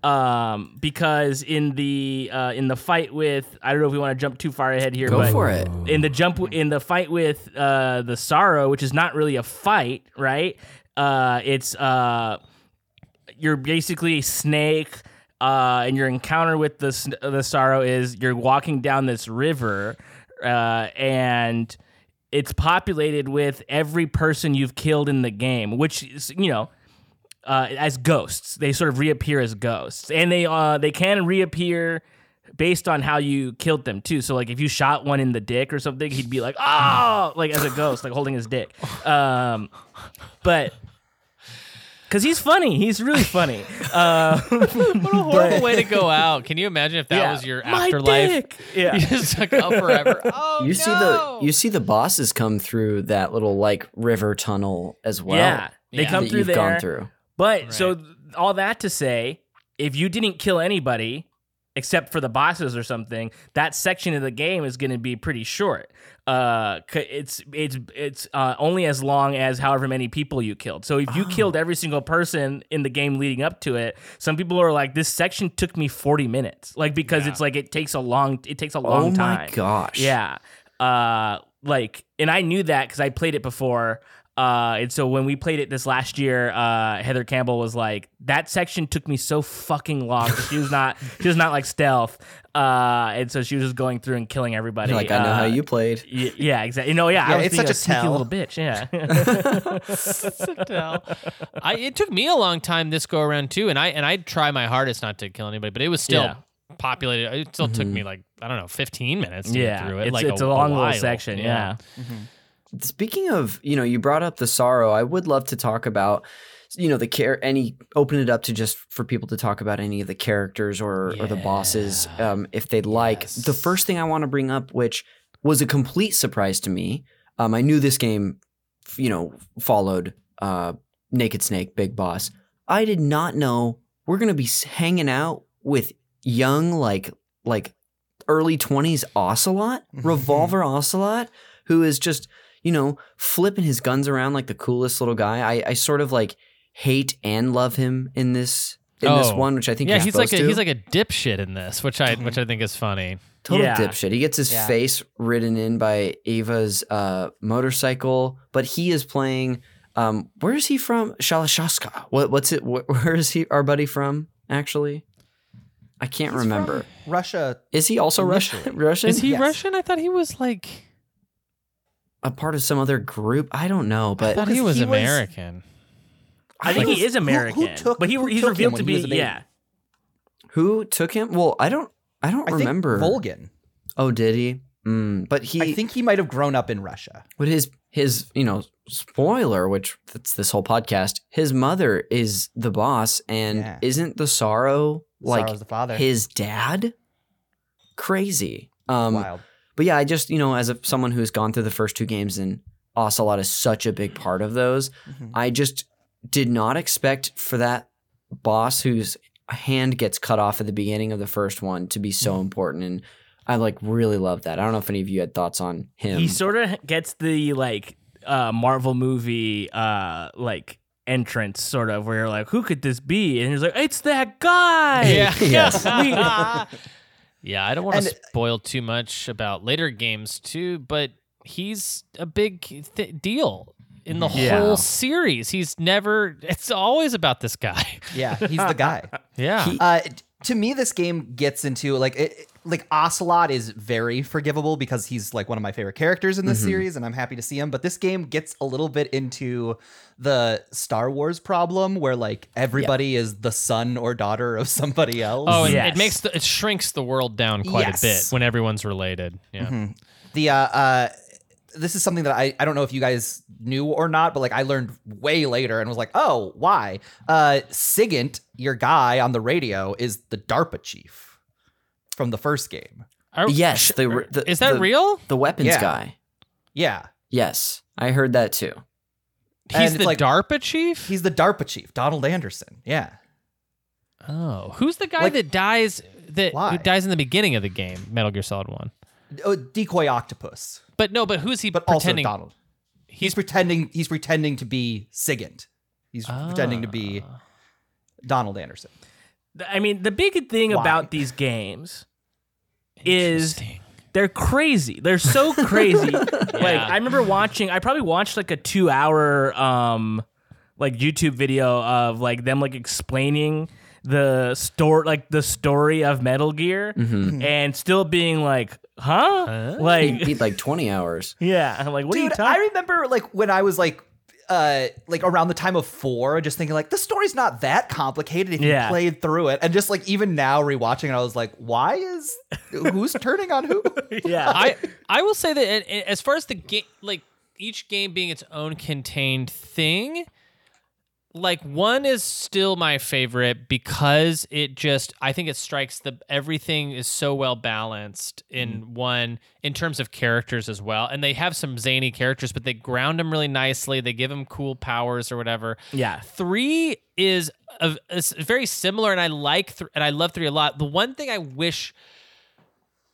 Um, because in the uh, in the fight with I don't know if we want to jump too far ahead here,
Go
but
for it.
in the jump in the fight with uh, the sorrow, which is not really a fight, right? Uh, it's uh, you're basically a snake, uh, and your encounter with the the sorrow is you're walking down this river, uh, and it's populated with every person you've killed in the game, which is you know. Uh, as ghosts, they sort of reappear as ghosts, and they uh, they can reappear based on how you killed them too. So like if you shot one in the dick or something, he'd be like, oh, like as a ghost, like holding his dick. Um, but because he's funny, he's really funny. Uh,
What a horrible way to go out. Can you imagine if that
yeah.
was your
My
afterlife?
dick! Yeah.
You just took up forever. Oh,
you see the you see the bosses come through that little like river tunnel as well.
yeah, they
Yeah.
come
that
through
you've
there.
gone through.
But so all that to say, if you didn't kill anybody except for the bosses or something, that section of the game is going to be pretty short. Uh, it's it's it's uh, only as long as however many people you killed. So if you killed every single person in the game leading up to it, some people are like, this section took me forty minutes, like because it's like it takes a long it takes a long time.
oh
time.
my gosh.
Yeah. Uh, like, and I knew that because I played it before. Uh, and so when we played it this last year, uh, Heather Campbell was like, "That section took me so fucking long. She was not, she was not like stealth, uh, and so she was just going through and killing everybody.
Like I know how
Uh,
you played.
y- yeah, exactly. No, yeah,
Yeah,
I was
it's such a
sneaky
tell.
little bitch. Yeah.
tell. I it took me a long time this go around too, and I and I try my hardest not to kill anybody, but it was still
Yeah.
populated. It still took me like I don't know, fifteen minutes to
yeah,
get through it.
it's,
like
it's
a,
a, long
while.
little section. Yeah.
Speaking of, you know, you brought up the sorrow. I would love to talk about, you know, the care. Any open it up to just for people to talk about any of the characters or or the bosses, um, if they'd like. The first thing I want to bring up, which was a complete surprise to me. Um, I knew this game, you know, followed uh, Naked Snake, Big Boss. I did not know we're gonna be hanging out with young, like like early twenties Ocelot, Revolver Ocelot, who is just you know flipping his guns around like the coolest little guy. I, I sort of like hate and love him in this in this
Oh.
one, which I think
Yeah,
you're
he's like a,
to.
he's like a dipshit in this, which I which I think is funny.
Total
Yeah.
dipshit. He gets his
Yeah.
face ridden in by Eva's uh, motorcycle, but he is playing. Um, where is he from? Shalashaska. What? What's it? Wh- where is he? Our buddy from? Actually, I can't
He's
remember.
from Russia.
Is he also Russian?
Initially.
Russian?
Is he
Yes.
Russian? I thought he was like
a part of some other group? I don't know,
I
but
thought he
'cause
was
he was-
American.
I think
Who-
he is
who- who
American,
took-
but he
who
he's
took him
revealed
when
to be
was
yeah.
who took him? Well, I don't. I don't
I
remember.
think Volgin.
Oh, did he? Mm, but he.
I think he might have grown up in Russia.
But his his you know spoiler, which that's this whole podcast. His mother is the boss, and
Yeah.
isn't the sorrow like
Sorrow's the father.
his dad? Crazy. Um,
Wild.
But yeah, I just you know as a, someone who's gone through the first two games and Ocelot is such a big part of those.
Mhm.
I just did not expect for that boss whose hand gets cut off at the beginning of the first one to be so important and. I like really love that. I don't know if any of you had thoughts on him.
He sort of gets the like uh Marvel movie uh like entrance sort of where you're like, who could this be? And he's like, it's that guy. Yeah.
Yes.
yeah, I don't want to
And-
spoil too much about later games too, but he's a big th- deal in the
Yeah.
whole series. He's never. It's always about this guy.
Yeah, he's the guy.
Yeah.
He-
Uh, to me, this game gets into like it, it- like Ocelot is very forgivable because he's like one of my favorite characters in this series, and I'm happy to see him. But this game gets a little bit into the Star Wars problem, where like everybody is the son or daughter of somebody else.
Oh, and
Yes.
it makes the, it shrinks the world down quite
Yes.
a bit when everyone's related. Yeah.
the uh, uh this is something that I, I don't know if you guys knew or not, but like I learned way later and was like, oh, why? Uh Sigint, your guy on the radio, is the DARPA chief from the first game.
Are-
Yes, the, the
is that
the-
real?
The weapons
Yeah.
guy.
Yeah.
Yes, I heard that too.
He's
it's
the
like-
DARPA chief.
He's the DARPA chief, Donald Anderson. Yeah.
oh, who's the guy
Like-
that dies? That
Why?
who dies in the beginning of the game, Metal Gear Solid One.
Oh, decoy octopus.
But no, but who's he
But
pretending?
also Donald. He's,
He's
pretending he's pretending to be Sigint. He's pretending to be
Ah.
Donald Anderson.
I mean, the big thing
Why?
about these games is they're crazy. They're so crazy. Like I remember watching. I probably watched like a two-hour um like YouTube video of like them like explaining the story, like the story of Metal Gear, and still being like, "Huh?"
Huh?
He
Like,
beat like 20 hours.
yeah. I'm like, what are you
Dude,
talking?
I remember like when I was like uh like around the time of four, just thinking like the story's not that complicated if
Yeah.
you played through it. And just like even now rewatching it, I was like, why is who's turning on who?
yeah.
I I will say that a- a- as far as the game, like each game being its own contained thing, like one is still my favorite because it just I think it strikes the everything is so well balanced in
Mm.
one in terms of characters as well, and they have some zany characters, but they ground them really nicely. They give them cool powers or whatever.
Yeah.
Three is a, is very similar, and I like th- and I love three a lot. The one thing I wish,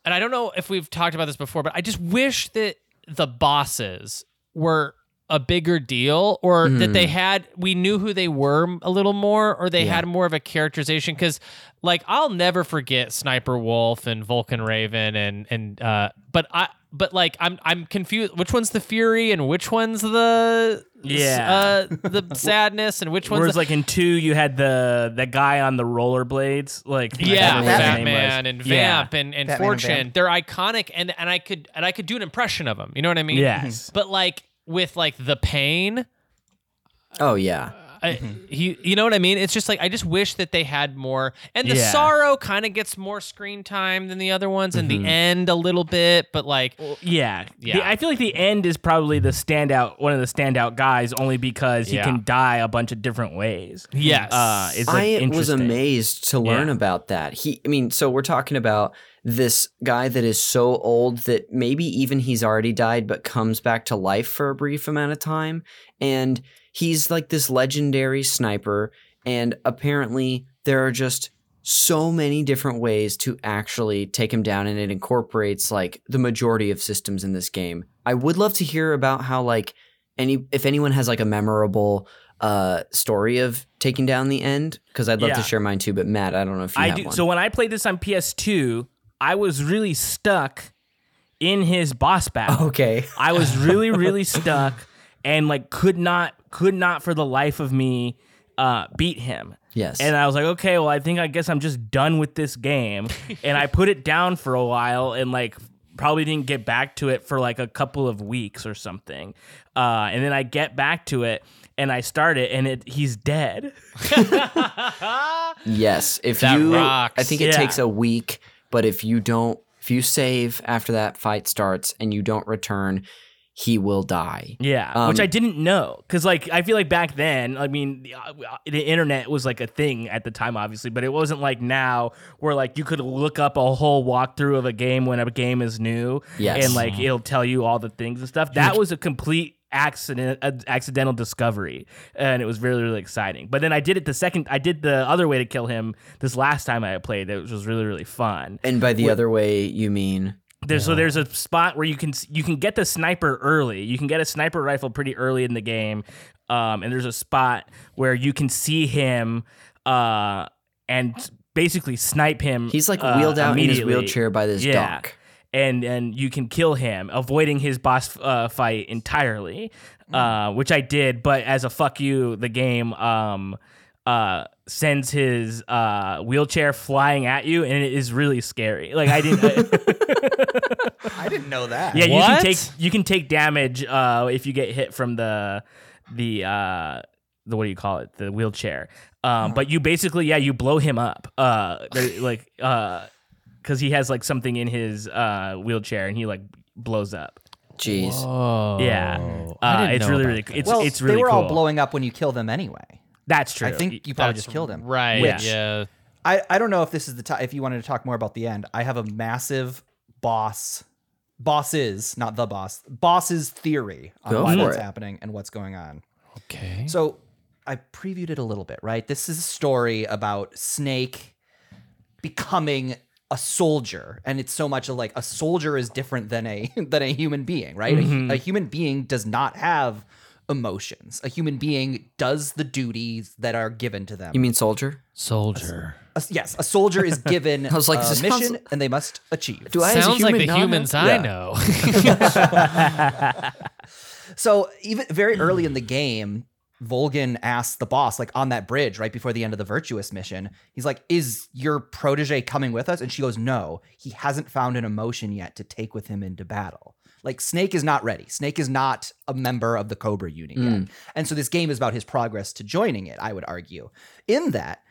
and I don't know if we've talked about this before, but I just wish that the bosses were a bigger deal, or that they had we knew who they were a little more, or they had more of a characterization. Because like I'll never forget Sniper Wolf and Vulcan Raven, and and uh, but I. But like I'm I'm confused. Which one's the fury and which one's the
Yeah.
uh, the sadness and which one's
Whereas
the,
like in two, you had the the guy on the rollerblades, like
yeah,
can't remember what his name
Fatman
was.
and
Yeah.
Vamp and, and
Fatman and
Fortune.
Vamp.
They're iconic, and and I could and I could do an impression of them. You know what I mean?
Yes.
But like with like the pain,
Oh yeah.
I, he, you know what I mean? It's just like I just wish that they had more. And the
Yeah.
sorrow kind of gets more screen time than the other ones, and the end a little bit. But like,
Yeah,
Yeah.
The- I feel like the end is probably the standout, one of the standout guys, only because he
Yeah.
can die a bunch of different ways.
yes,
Uh, it's like
I was
interesting.
amazed to learn
Yeah.
about that. He, I mean, so we're talking about this guy that is so old that maybe even he's already died, but comes back to life for a brief amount of time, and he's like this legendary sniper. And apparently, there are just so many different ways to actually take him down, and it incorporates like the majority of systems in this game. I would love to hear about how like any if anyone has like a memorable uh story of taking down the end because I'd love to share mine too. But Matt, I don't know if you
I
have
do.
one.
So when I played this on PS2, I was really stuck in his boss battle.
okay,
I was really, really stuck and like could not, could not for the life of me uh, beat him.
yes,
And I was like, okay, well, I think I guess I'm just done with this game. and I put it down for a while and like probably didn't get back to it for like a couple of weeks or something. Uh, and then I get back to it and I start it and it he's dead.
yes. If
That
you,
rocks.
I think it
Yeah.
takes a week, but if you don't, if you save after that fight starts and you don't return, he will die.
Yeah,
Um,
which I didn't know because like I feel like back then, I mean, the, uh, the internet was like a thing at the time, obviously, but it wasn't like now where like you could look up a whole walkthrough of a game when a game is new,
Yes.
and like it'll tell you all the things and stuff. That was a complete accident, uh, accidental discovery, and it was really really exciting. But then I did it the second, I did the other way to kill him this last time I played, it was really really fun.
And by the other way, you mean
There's so there's a spot where you can you can get the sniper early. You can get a sniper rifle pretty early in the game, um, and there's a spot where you can see him uh, and basically snipe him.
he's like
uh,
wheeled out in his wheelchair by this
Yeah.
dock.
And and you can kill him, avoiding his boss uh, fight entirely, uh, which I did. But as a fuck you, the game um, uh, sends his uh, wheelchair flying at you, and it is really scary. Like I didn't.
I didn't know that.
Yeah, you can take you can take damage uh, if you get hit from the the uh, the what do you call it the wheelchair. Um, but you basically yeah you blow him up uh, like uh, because he has like something in his uh, wheelchair and he like blows up.
Jeez.
Oh,
Yeah, uh, it's really really
that.
it's
well,
it's really
they were
cool.
all blowing up when you kill them anyway.
That's true.
I think you probably
That's
just killed him.
Right.
Which-
yeah.
I, I don't know if this is the time if you wanted to talk more about the end. I have a massive boss bosses, not the boss, boss's theory on
Go
why
for
that's
it.
happening and what's going on.
Okay.
So I previewed it a little bit, right? This is a story about Snake becoming a soldier, and it's so much of like a soldier is different than a than a human being, right? A hu- mm-hmm. A, human being does not have emotions. A human being does the duties that are given to them.
You mean soldier?
Soldier.
A- yes, a soldier is given
I was like,
a
this sounds-
mission, and they must achieve.
Do I, as a
Sounds like the humans
have-
I
Yeah.
know.
So even very early in the game, Volgin asks the boss, like on that bridge right before the end of the Virtuous mission, he's like, "Is your protege coming with us?" And she goes, "No, he hasn't found an emotion yet to take with him into battle." Like Snake is not ready. Snake is not a member of the Cobra unit yet, mm. and so this game is about his progress to joining it. I would argue, in that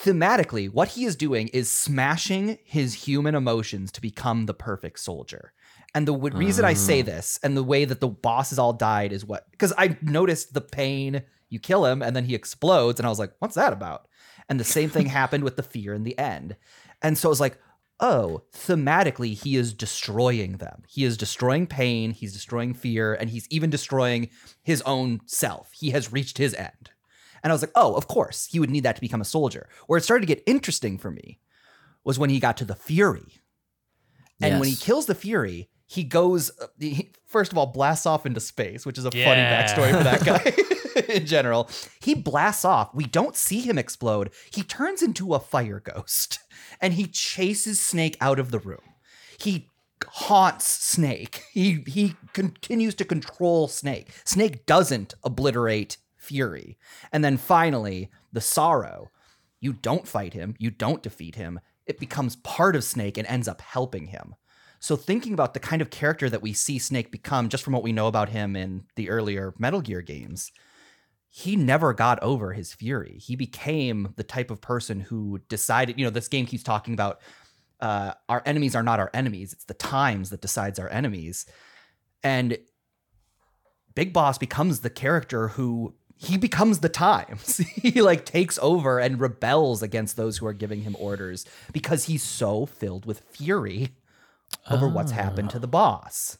thematically, what he is doing is smashing his human emotions to become the perfect soldier. And the w- reason I say uh. this and the way that the bosses all died is what because I noticed the pain You kill him, and then he explodes. And I was like, what's that about? And the same thing happened with the fear in the end. And so I was like, oh, thematically, he is destroying them. He is destroying pain, he's destroying fear, and he's even destroying his own self. He has reached his end. And I was like, oh, of course, he would need that to become a soldier. Where it started to get interesting for me was when he got to the Fury. And when he kills the Fury, he goes, uh, he, first of all, blasts off into space, which is a funny backstory for that guy in general. He blasts off. We don't see him explode. He turns into a fire ghost and he chases Snake out of the room. He haunts Snake. He he continues to control Snake. Snake doesn't obliterate Fury. And then finally, the sorrow. You don't fight him, you don't defeat him. It becomes part of Snake and ends up helping him. So thinking about the kind of character that we see Snake become just from what we know about him in the earlier Metal Gear games, he never got over his fury. He became the type of person who decided, you know, this game keeps talking about uh, our enemies are not our enemies. It's the times that decides our enemies. And Big Boss becomes the character who he becomes the times. he like takes over and rebels against those who are giving him orders because he's so filled with fury over what's happened to the boss.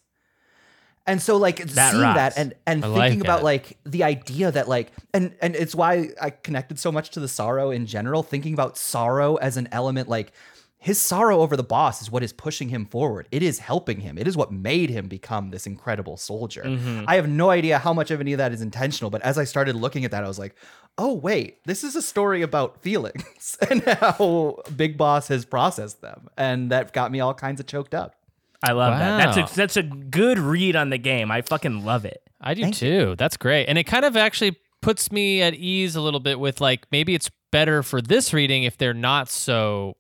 And so like
That
seeing
rocks.
that and and
I
thinking
like
about
that.
like the idea that like and and it's why I connected so much to the sorrow in general thinking about sorrow as an element like his sorrow over the boss is what is pushing him forward. It is helping him. It is what made him become this incredible soldier.
Mm-hmm.
I have no idea how much of any of that is intentional, but as I started looking at that, I was like, oh, wait, this is a story about feelings and how Big Boss has processed them. And that got me all kinds of choked up.
I love that. That's a that's a good read on the game. I fucking love it.
I do
Thank
too. That's great. And it kind of actually puts me at ease a little bit with like maybe it's better for this reading if they're not so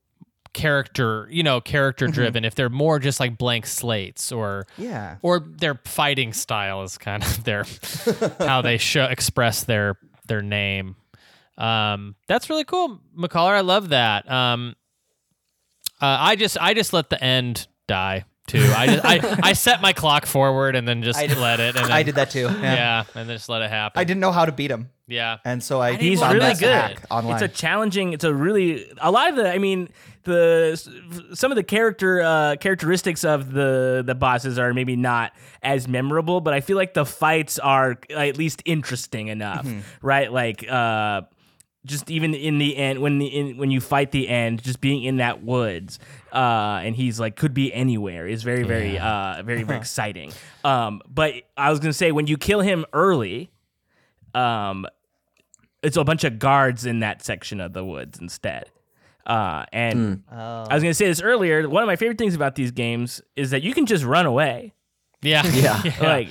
character, you know, character driven, if they're more just like blank slates or
Yeah.
or their fighting style is kind of their how they show express their their name. Um, that's really cool, McCaller. I love that. Um, uh, I just I just let the end die too. I just I, I set my clock forward and then just
I
let it. And then,
I did that too. Yeah.
Yeah. and then just let it happen.
I didn't know how to beat him.
Yeah.
And so I
He's really good.
online.
It's a challenging. It's a really a lot of the. I mean, the some of the character uh, characteristics of the the bosses are maybe not as memorable, but I feel like the fights are at least interesting enough,
Mm-hmm.
right? Like. uh just even in the end when the in, when you fight the end just being in that woods uh and he's like could be anywhere is very very uh very very exciting um but i was gonna say when you kill him early um it's a bunch of guards in that section of the woods instead. Uh, and
Oh.
I was going to say this earlier. One of my favorite things about these games is that you can just run away.
Yeah.
Yeah.
Like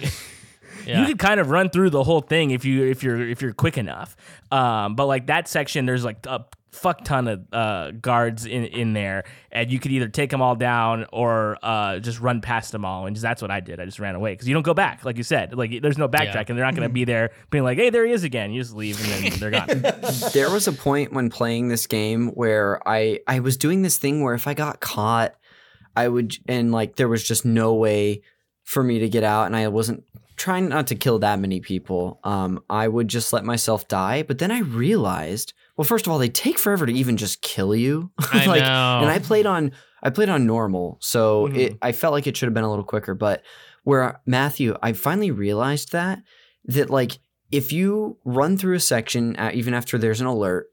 Yeah.
you could kind of run through the whole thing if you if you're if you're quick enough. Um, but like that section, there's like a fuck ton of uh, guards in in there, and you could either take them all down or uh, just run past them all. And that's what I did. I just ran away because you don't go back, like you said. Like there's no backtrack, and they're not going to be there being like, "Hey, there he is again." You just leave, and then they're gone.
there was a point when playing this game where I I was doing this thing where if I got caught, I would and like there was just no way for me to get out, and I wasn't trying not to kill that many people. Um, I would just let myself die. But then I realized, well, first of all, they take forever to even just kill you.
I
like,
know.
and I played on I played on normal, so
Mhm.
it I felt like it should have been a little quicker. But where Matthew, I finally realized that that like if you run through a section uh, even after there's an alert,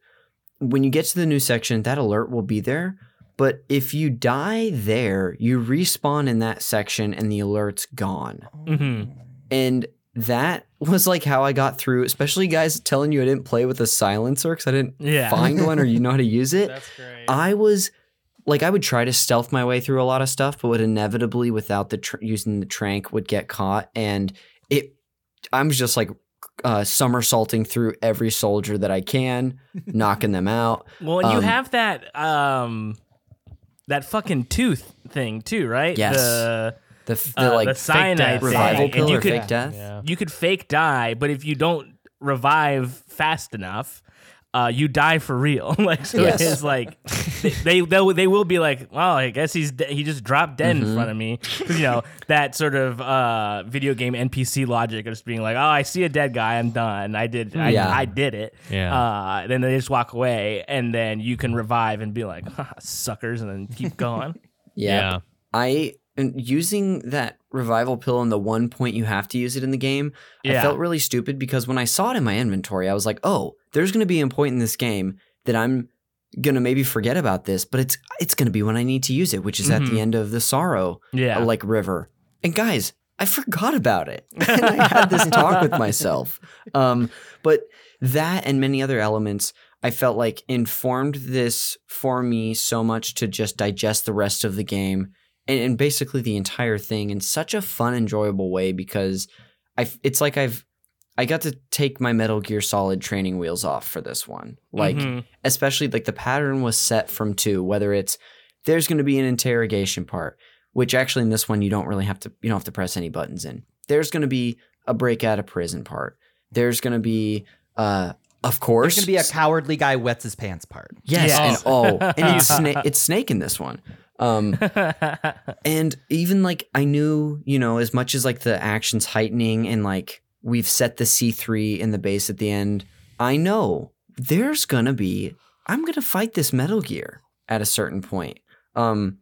when you get to the new section, that alert will be there. But if you die there, you respawn in that section and the alert's gone.
hmm
And that was like how I got through, especially guys telling you I didn't play with a silencer because I didn't
Yeah.
find one or you know how to use it.
That's great.
I was like, I would try to stealth my way through a lot of stuff, but would inevitably, without the tr- using the trank, would get caught. And it, I'm just like uh, somersaulting through every soldier that I can, knocking them out.
Well, and you
Um,
have that um that fucking tooth thing too, right?
Yes.
The,
The, the
uh,
like
the cyanide
death.
thing.
revival
and
pill
you
or
could
fake death.
yeah.
you could fake die, but if you don't revive fast enough, uh, you die for real. like so
Yes.
it's like they they they'll- be like, well, I guess he's de- he just dropped dead
Mm-hmm.
in front of me. you know that sort of uh, video game NPC logic of just being like, oh, I see a dead guy, I'm done. I did I,
Yeah.
I did it.
Yeah.
Uh, then they just walk away, and then you can revive and be like, suckers, and then keep going.
Yeah. I and using that revival pill in the one point you have to use it in the game, I felt really stupid because when I saw it in my inventory, I was like, "Oh, there's going to be a point in this game that I'm going to maybe forget about this, but it's it's going to be when I need to use it, which is at
Mhm.
the end of the sorrow
Yeah.
uh, like river." And guys, I forgot about it. and I had this talk with myself. Um, but that and many other elements I felt like informed this for me so much to just digest the rest of the game and, and basically the entire thing in such a fun, enjoyable way because I f- it's like I've I got to take my Metal Gear Solid training wheels off for this one. Like
Mhm.
especially like the pattern was set from two, whether it's there's going to be an interrogation part, which actually in this one you don't really have to you don't have to press any buttons in. There's going to be a break out of prison part. There's going to be uh of course
There's gonna be a cowardly guy wets his pants part.
Yes,
Yes.
and oh, and it's snake. It's snake in this one. Um, and even like I knew, you know, as much as like the action's heightening and like we've set the C three in the base at the end, I know there's gonna be. I'm gonna fight this Metal Gear at a certain point. Um,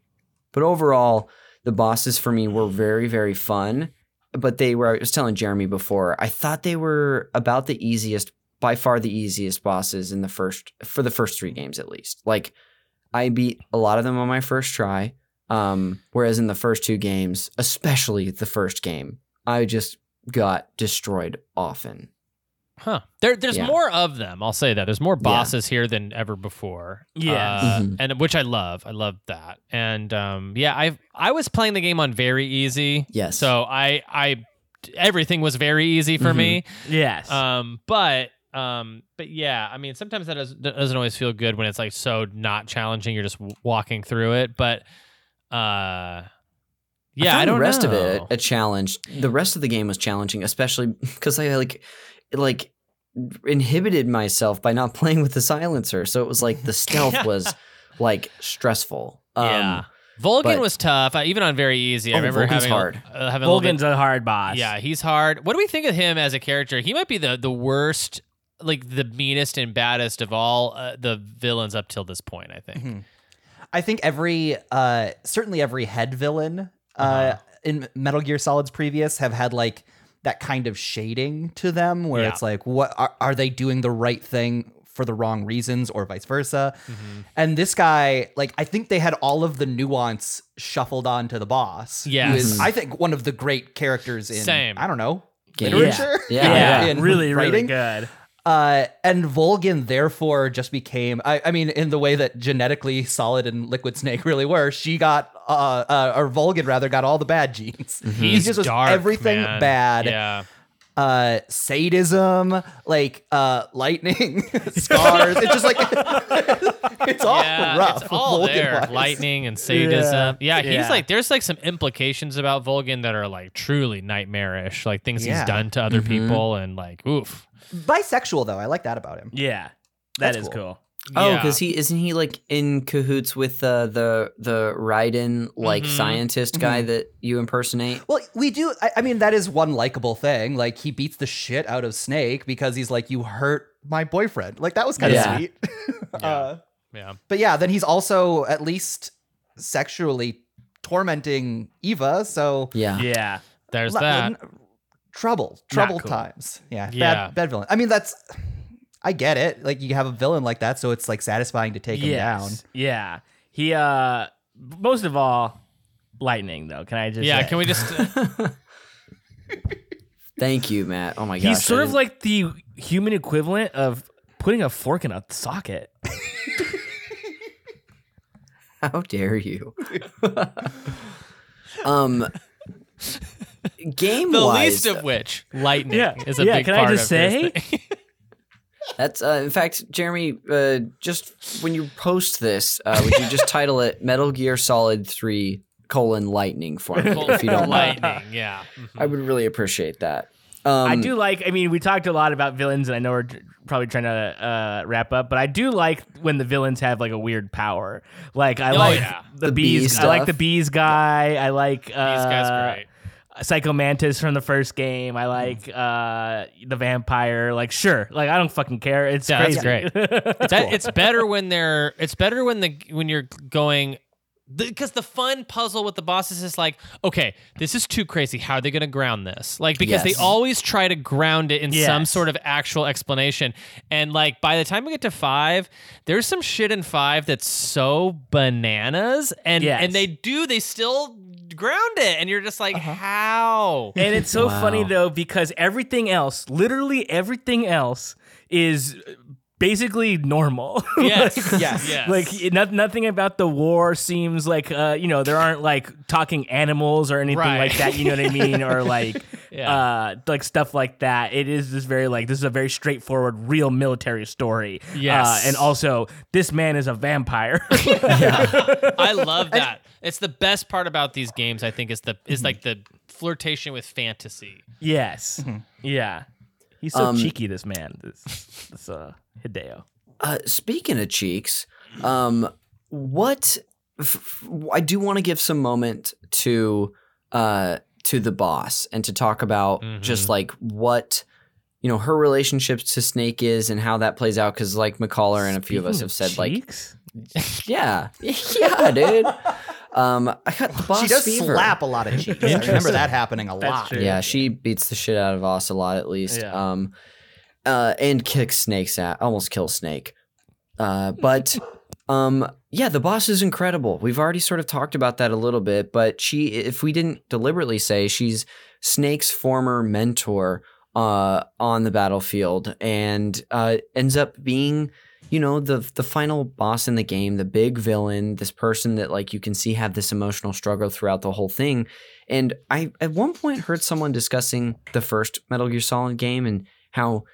but overall, the bosses for me were very very fun. But they were. I was telling Jeremy before. I thought they were about the easiest by far the easiest bosses in the first for the first three games at least. Like I beat a lot of them on my first try. Um, whereas in the first two games, especially the first game, I just got destroyed often.
Huh. There, there's
Yeah.
more of them. I'll say that. There's more bosses here than ever before.
Yeah.
Uh,
Mhm.
and which I love. I love that. And um, yeah, I I was playing the game on very easy.
Yes.
So I I everything was very easy for
Mhm.
me.
yes.
Um, but um, but yeah, I mean, sometimes that, does, that doesn't always feel good when it's like so not challenging. You're just w- walking through it. But uh, yeah,
I,
I, don't
the rest
know.
of it a challenge. The rest of the game was challenging, especially because I like like inhibited myself by not playing with the silencer. So it was like the stealth was like stressful. Um,
yeah. Volgin
but-
was tough, uh, even on very easy. I
Oh,
remember
Volgin's
having a-
hard.
uh, having a bit-
a hard boss.
Yeah, he's hard. What do we think of him as a character? He might be the the worst, like the meanest and baddest of all uh, the villains up till this point. I think.
Mhm. I think every, uh, certainly every head villain uh,
Uh-huh.
in Metal Gear Solid's previous have had like that kind of shading to them, where
Yeah.
it's like, what are, are they doing the right thing for the wrong reasons, or vice versa?
Mm-hmm.
And this guy, like, I think they had all of the nuance shuffled onto the boss. who
Yes.
is, I think, one of the great characters in.
Same.
I don't know.
Game.
Literature?
Yeah.
Yeah,
in
really, really good.
Uh, and Volgin therefore just became, I, I mean, in the way that genetically Solid and Liquid Snake really were, she got, uh, uh or Volgin rather, got all the bad genes. He
He's
just was
dark,
everything
man.
bad.
Yeah.
Uh, sadism, like uh, lightning, scars. it's just like it's all
yeah,
rough.
it's all there.
Volgin-wise.
Lightning and sadism. Yeah, he's
Yeah.
like there's like some implications about Volgin that are like truly nightmarish, like things
Yeah.
he's done to other
Mhm.
people, and like oof.
Bisexual though, I like that about him.
Yeah, that
That's
is
cool.
cool.
Oh,
Yeah.
because he isn't he like in cahoots with uh, the the Raiden like
Mhm.
scientist guy that you impersonate?
Well, we do. I, I mean, that is one likable thing. Like he beats the shit out of Snake because he's like, "You hurt my boyfriend." Like that was kind of
Yeah.
sweet.
Yeah.
uh,
yeah.
but yeah, then he's also at least sexually tormenting Eva. So
Yeah.
Yeah,
There's
la-
that.
n- trouble, troubled
cool.
times. Yeah,
Yeah.
bad, bad villain. I mean, that's. I get it. Like you have a villain like that, so it's like satisfying to take him down.
yeah. He, uh, most of all, lightning though. Can I just?
Yeah,
say?
can we just?
Thank you, Matt. Oh my god.
He's sort of like the human equivalent of putting a fork in a socket.
How dare you? um, game
the
wise,
least of which lightning
Yeah.
is a
Yeah,
big
can I
part
just
of this
say?
Thing.
that's uh, in fact, Jeremy. Uh, just when you post this, uh, would you just title it Metal Gear Solid Three colon Lightning for me, if you don't mind?
lightning. Yeah. Mhm.
I would really appreciate that. Um,
I do like. I mean, we talked a lot about villains, and I know we're probably trying to uh, wrap up, but I do like when the villains have like a weird power. Like I
Oh,
like
yeah.
the,
The
bees.
bee
I like the bees guy. I like uh,
These guys great.
Psycho Mantis from the first game. I like uh, the vampire. Like sure, like I don't fucking care. It's
Yeah, that's
crazy.
great. That, It's better when they're. It's better when the when you're going. Because the, fun puzzle with the bosses is like, okay, this is too crazy. How are they going to ground this? Like, because
Yes.
they always try to ground it in some sort of actual explanation. And like, by the time we get to five, there's some shit in five that's so bananas, and
Yes.
and they do they still ground it, and you're just like, how?
And it's so
Wow.
funny though because everything else, literally everything else, is basically normal.
Yes,
Yes.
yes.
like it- not, nothing about the war seems like uh, you know there aren't like talking animals or anything
Right.
like that. You know what I mean? Or like
Yeah.
uh, like stuff like that. It is this very like this is a very straightforward, real military story.
Yes.
uh, and also this man is a vampire. yeah.
I love that. It's the best part about these games. I think is the is like the flirtation with fantasy.
yes, yeah. He's so
Um,
cheeky. This man, this, this uh, Hideo.
Uh, speaking of cheeks, um, what f- f- I do want to give some moment to uh to the boss and to talk about just like what you know her relationship to Snake is and how that plays out because like McCaller and a few of us have said like
cheeks?
yeah yeah dude um I got the boss
she does
fever.
slap a lot of cheeks. I remember that happening a lot.
true.
Yeah, she beats the shit out of Voss a lot at least.
Yeah.
Um uh and kicks Snake's at almost kills Snake. Uh but um yeah, the boss is incredible. We've already sort of talked about that a little bit, but she if we didn't deliberately say she's Snake's former mentor uh on the battlefield and uh ends up being you know the the final boss in the game the big villain this person that like you can see have this emotional struggle throughout the whole thing and I at one point heard someone discussing the first Metal Gear Solid game and how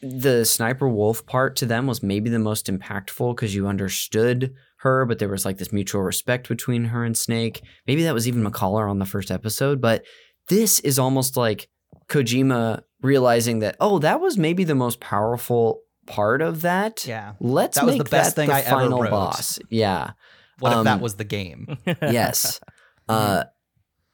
the sniper wolf part to them was maybe the most impactful because you understood her, but there was like this mutual respect between her and Snake. Maybe that was even McCaller on the first episode, but this is almost like Kojima realizing that, oh, that was maybe the most powerful part of that.
Yeah.
Let's
That was
make
the best
that
thing
the
I ever
final
wrote.
boss. Yeah.
What if
Um,
that was the game?
yes. Uh,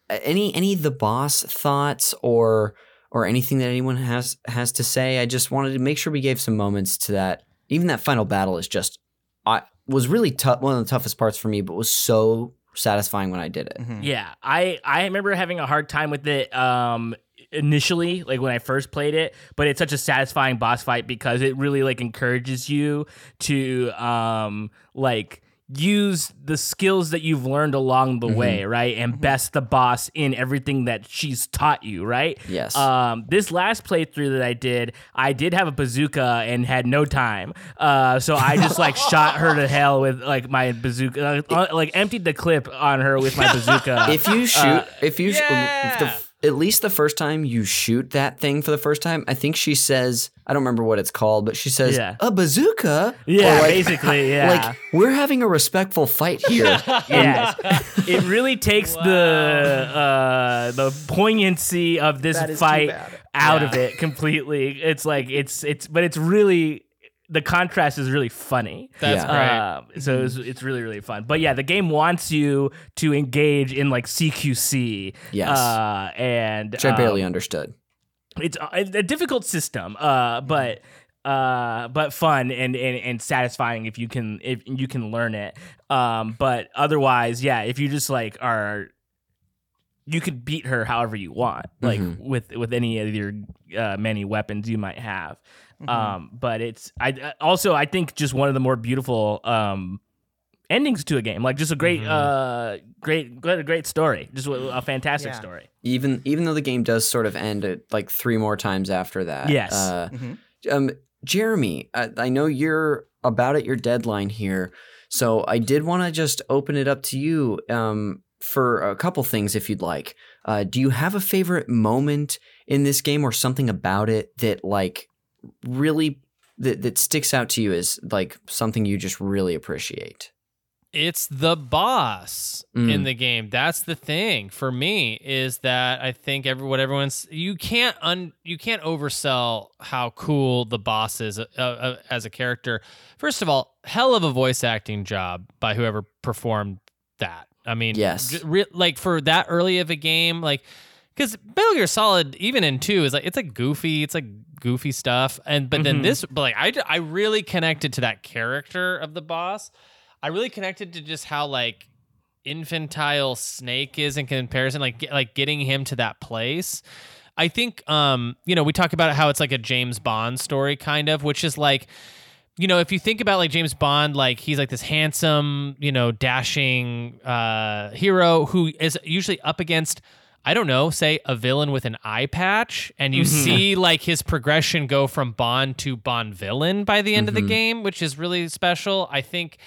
any any of the boss thoughts or or anything that anyone has has to say? I just wanted to make sure we gave some moments to that. Even that final battle is just I was really tough. One of the toughest parts for me, but was so satisfying when I did it.
Mhm.
Yeah, I I remember having a hard time with it um initially like when I first played it, but it's such a satisfying boss fight because it really like encourages you to um like use the skills that you've learned along the way, right? And best the boss in everything that she's taught you, right?
Yes.
Um, this last playthrough that I did, I did have a bazooka and had no time. Uh, so I just like shot her to hell with like my bazooka, uh, like emptied the clip on her with my bazooka.
if you shoot, if you sh-
yeah.
the, at least the first time you shoot that thing for the first time, I think she says, I don't remember what it's called, but she says
Yeah.
a bazooka.
yeah,
like,
basically, yeah.
Like we're having a respectful fight here.
yes, it really takes the uh, the poignancy of this
That is too
fight out
Yeah.
of it completely. It's like it's it's, but it's really the contrast is really funny.
That's
Yeah.
great.
Um, so it's, it's really really fun. But yeah, the game wants you to engage in like CQC.
Yes.
uh, and
Which I barely
um,
understood.
it's a, a difficult system, uh, but uh, but fun and, and and satisfying if you can if you can learn it. Um, but otherwise, yeah, if you just like are, you could beat her however you want, like
Mhm.
with with any of your uh, many weapons you might have.
Mm-hmm.
Um, but it's I I- also I think just one of the more beautiful um endings to a game, like just a great uh great great great story, just a, a fantastic
Yeah.
story.
Even even though the game does sort of end at like three more times after that.
Yes.
Uh,
Mhm.
um, Jeremy, I, I know you're about at your deadline here, so I did want to just open it up to you um, for a couple things, if you'd like. Uh, do you have a favorite moment in this game, or something about it that like really that that sticks out to you as like something you just really appreciate?
it's the boss
Mm.
in the game. That's the thing for me is that I think every what everyone's you can't un you can't oversell how cool the boss is uh, uh, as a character. First of all, hell of a voice acting job by whoever performed that. I mean,
Yes.
re- like for that early of a game, like because Metal Gear Solid, even in two, is like it's like goofy, it's like goofy stuff, and but then
Mhm.
this, but like I, I really connected to that character of the boss. I really connected to just how like infantile Snake is in comparison, like get, like getting him to that place. I think, um, you know, we talk about how it's like a James Bond story, kind of, which is like, you know, if you think about like James Bond, like he's like this handsome, you know, dashing uh, hero who is usually up against, I don't know, say a villain with an eye patch, and you see like his progression go from Bond to Bond villain by the end of the
Mhm.
game, which is really special. I think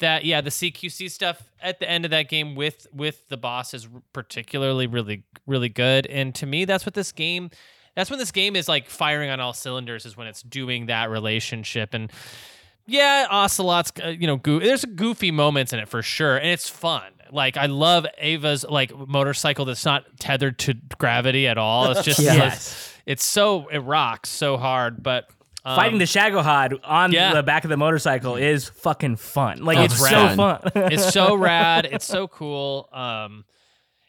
that yeah, the CQC stuff at the end of that game with with the boss is particularly really really good, and to me, that's what this game. That's when this game is like firing on all cylinders. Is when it's doing that relationship and yeah, Ocelot's uh, you know goo- there's goofy moments in it for sure, and it's fun. Like I love Eva's like motorcycle that's not tethered to gravity at all. It's just
Yes.
It's so it rocks so hard, but um,
Fighting the Shagohod on
yeah.
the back of the motorcycle is fucking fun. Like
Oh,
it's
it's
so fun.
it's so rad. It's so cool. Um,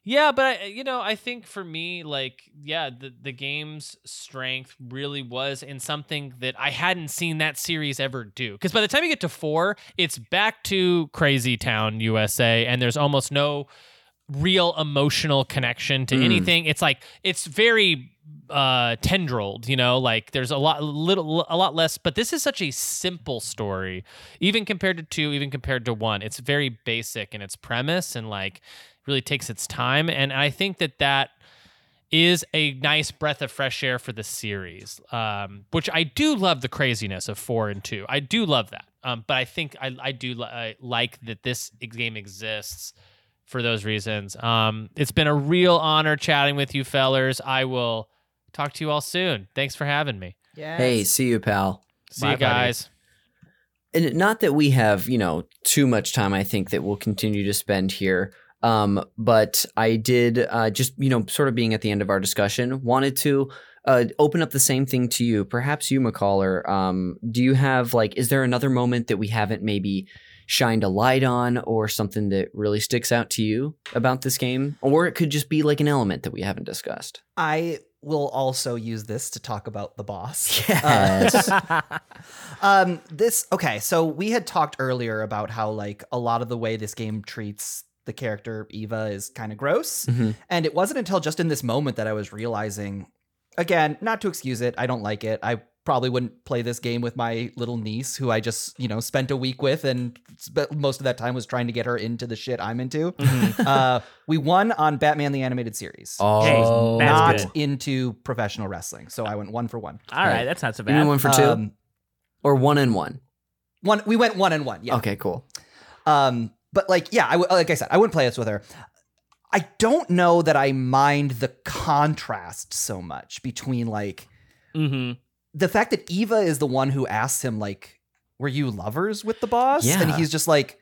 yeah, but I, you know, I think for me, like, yeah, the the game's strength really was in something that I hadn't seen that series ever do. Because by the time you get to four, it's back to Crazy Town, USA, and there's almost no real emotional connection to
Mm.
anything. It's like it's very uh tendrilled you know like there's a lot little a lot less but this is such a simple story even compared to two even compared to one it's very basic in its premise and like really takes its time and i think that that is a nice breath of fresh air for the series um which i do love the craziness of four and two i do love that um but i think i, I do li- I like that this game exists for those reasons um it's been a real honor chatting with you fellers i will talk to you all soon thanks for having me
Yeah.
Hey, see you, pal.
see
Bye,
you
buddy.
guys
and not that we have you know too much time i think that we'll continue to spend here um, but i did uh, just you know sort of being at the end of our discussion wanted to uh, open up the same thing to you perhaps you mccaller um, do you have like is there another moment that we haven't maybe shined a light on or something that really sticks out to you about this game or it could just be like an element that we haven't discussed
I will also use this to talk about the boss.
Yes.
Uh, um, this okay. So we had talked earlier about how like a lot of the way this game treats the character Eva is kind of gross,
Mhm.
and it wasn't until just in this moment that I was realizing. Again, not to excuse it, I don't like it. I probably wouldn't play this game with my little niece, who I just you know spent a week with, and spe- most of that time was trying to get her into the shit I'm into.
Mhm.
uh, we won on Batman the Animated Series.
oh
that's
not
good.
into professional wrestling, so I went one for one.
All right, that's not so
you
bad.
went one for two
Um,
or one and one
one we went one and one. Yeah.
okay cool
Um, but like, yeah, I w- like I said, I wouldn't play this with her. I don't know that I mind the contrast so much between like
mm-hmm.
the fact that Eva is the one who asks him like, "Were you lovers with the boss?"
Yeah.
and he's just like,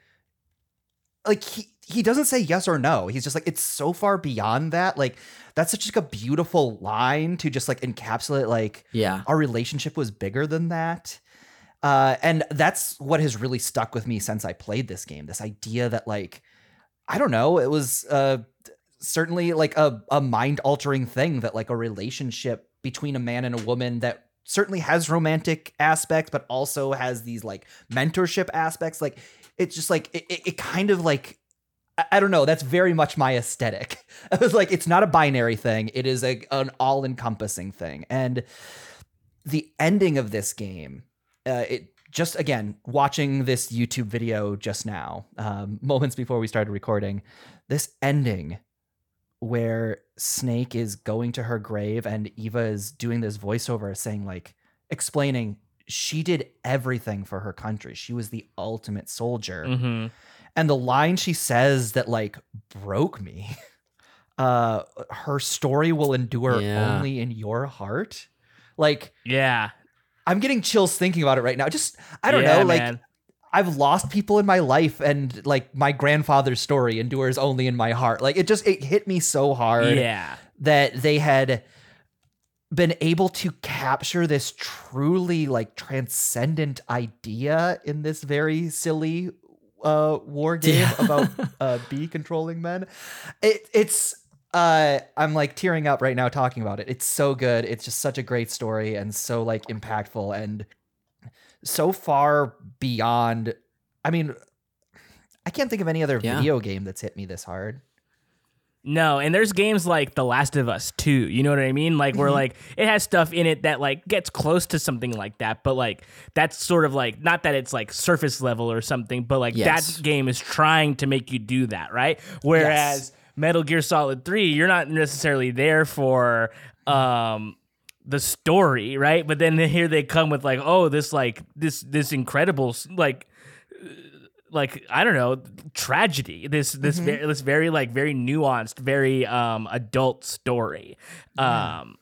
like he he doesn't say yes or no. He's just like, it's so far beyond that. Like that's such like a beautiful line to just like encapsulate like
yeah
our relationship was bigger than that. Uh, and that's what has really stuck with me since I played this game. This idea that like, I don't know, it was uh, certainly like a, a mind altering thing that like a relationship between a man and a woman that certainly has romantic aspects, but also has these like mentorship aspects. Like it's just like, it, it, it kind of like, I- don't know. That's very much my aesthetic. I was like, it's not a binary thing. It is a an all encompassing thing. And the ending of this game, uh, it just again watching this YouTube video just now, um, moments before we started recording, this ending where Snake is going to her grave and Eva is doing this voiceover saying like explaining she did everything for her country. She was the ultimate soldier
Mm-hmm.
and the line she says that like broke me uh her story will endure
Yeah.
only in your heart like
Yeah.
I'm getting chills thinking about it right now just i don't
Yeah,
know like
man.
I've lost people in my life and like my grandfather's story endures only in my heart. Like it just it hit me so hard
Yeah.
that they had been able to capture this truly like transcendent idea in this very silly uh war game
Yeah.
about uh bee controlling men. It it's uh I'm like tearing up right now talking about it. It's so good. It's just such a great story and so like impactful and so far beyond I mean I can't think of any other
Yeah.
video game that's hit me this hard.
No, and there's games like The Last of Us 2, you know what I mean? Like where like it has stuff in it that like gets close to something like that, but like that's sort of like not that it's like surface level or something, but like
Yes.
that game is trying to make you do that, right? Whereas Metal Gear Solid 3, you're not necessarily there for um the story, right? But then here they come with like, oh, this like this this incredible like like I don't know tragedy. This this very this very like very nuanced, very um adult story. Um,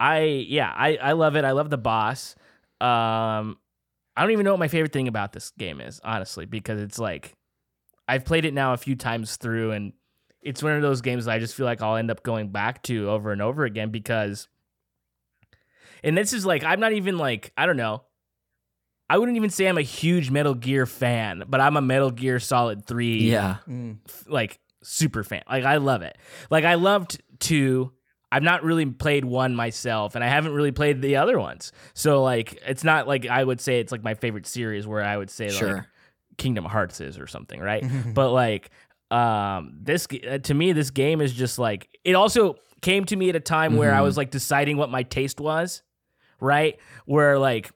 I yeah I I love it. I love the boss. Um, I don't even know what my favorite thing about this game is honestly because it's like I've played it now a few times through and it's one of those games that I just feel like I'll end up going back to over and over again because and this is like I'm not even like I don't know I wouldn't even say I'm a huge Metal Gear fan, but I'm a Metal Gear Solid 3
Yeah. Mm.
f- like super fan. Like I love it. Like I loved 2. I've not really played 1 myself and I haven't really played the other ones. So like it's not like I would say it's like my favorite series where I would say like Kingdom Hearts is or something, right? but like um this uh, to me this game is just like it also came to me at a time where I
Mhm.
was like deciding what my taste was, right? Where like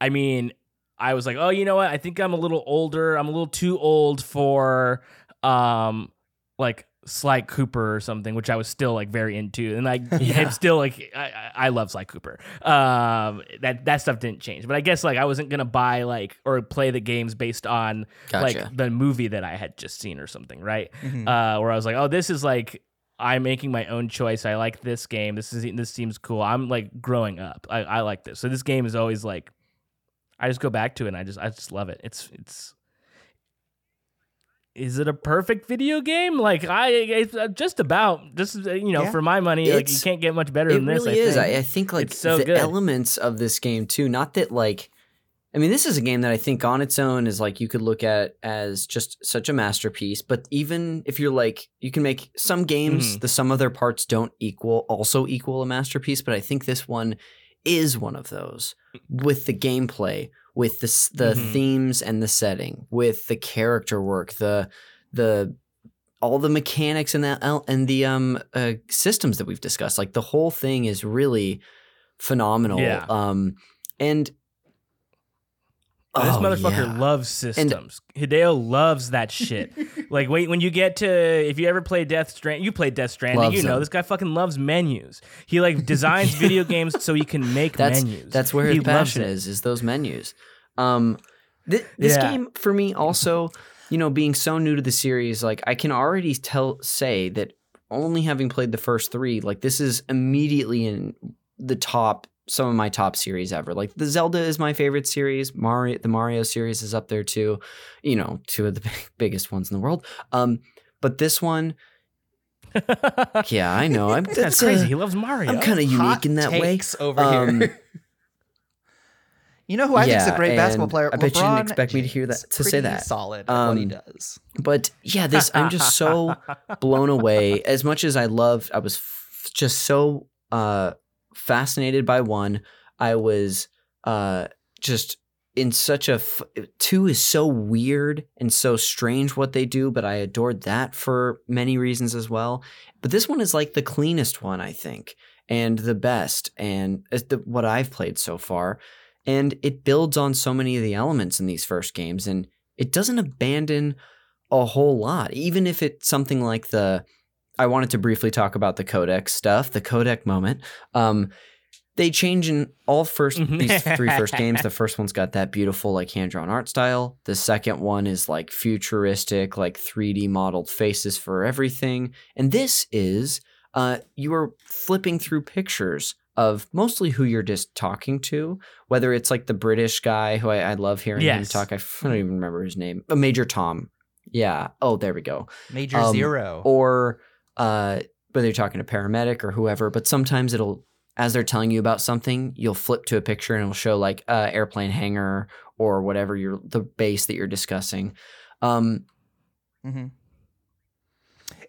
I mean, I was like, "Oh, you know what? I think I'm a little older. I'm a little too old for um like Sly Cooper or something, which I was still like very into, and like
Yeah.
I'm still like I, I love Sly Cooper. Um, that that stuff didn't change, but I guess like I wasn't gonna buy like or play the games based on
Gotcha.
like the movie that I had just seen or something, right?
Mhm.
Uh, where I was like, oh, this is like I'm making my own choice. I like this game. This is this seems cool. I'm like growing up. I, I like this. So this game is always like I just go back to it and I just I just love it. It's it's is it a perfect video game? Like I, it's uh, just about just uh, you know
Yeah.
for my money, like you can't get much better than this.
It really
I
is.
think.
I, I think like
It's so
the
good.
elements of this game too. Not that like, I mean, this is a game that I think on its own is like you could look at as just such a masterpiece. But even if you're like, you can make some games,
Mhm.
the sum of their parts don't equal also equal a masterpiece. But I think this one is one of those with the gameplay, with the the
Mhm.
themes and the setting, with the character work, the the all the mechanics and the and the um uh, systems that we've discussed. Like the whole thing is really phenomenal.
Yeah.
Um, and
this
Oh,
motherfucker
yeah.
loves systems. Hideo loves that shit. like, wait, when you get to, if you ever play Death Strand, you play Death Stranding,
Loves
you know
them.
this guy fucking loves menus. He like designs video games so he can make
that's
menus.
that's where his
loves
passion is is those menus. Um, thi- this
Yeah.
game for me also, you know, being so new to the series, like I can already tell say that only having played the first three, like this is immediately in the top some of my top series ever. Like the Zelda is my favorite series. Mario, the Mario series is up there too. You know, two of the big, biggest ones in the world. Um, but this one, yeah, I know. I'm
That's
that's
crazy.
uh,
he loves Mario.
I'm kind of unique in that way.
over
Um,
here. you know who I think is a great basketball player?
I bet you didn't
LeBron
expect me to hear that to say that.
Solid at what he
Um,
does.
But yeah, this I'm just so blown away. As much as I loved, I was f- just so uh, fascinated by one. I was uh, just in such a f- two is so weird and so strange what they do, but I adored that for many reasons as well. But this one is like the cleanest one, I think, and the best, and the, what I've played so far. And it builds on so many of the elements in these first games, and it doesn't abandon a whole lot. Even if it's something like the, I wanted to briefly talk about the codec stuff, the codec moment. Um, they change in all first these three first games. The first one's got that beautiful like hand drawn art style. The second one is like futuristic, like 3D modeled faces for everything. And this is uh, you are flipping through pictures of mostly who you're just talking to, whether it's like the British guy who I, I love hearing him talk. I don't even remember his name. Uh, Major Tom. Yeah. Oh, there we go.
Major
Um,
Zero.
Or uh, whether you're talking to paramedic or whoever, but sometimes it'll, as they're telling you about something, you'll flip to a picture and it'll show like uh, airplane hangar or whatever you're the base that you're discussing. Um,
hmm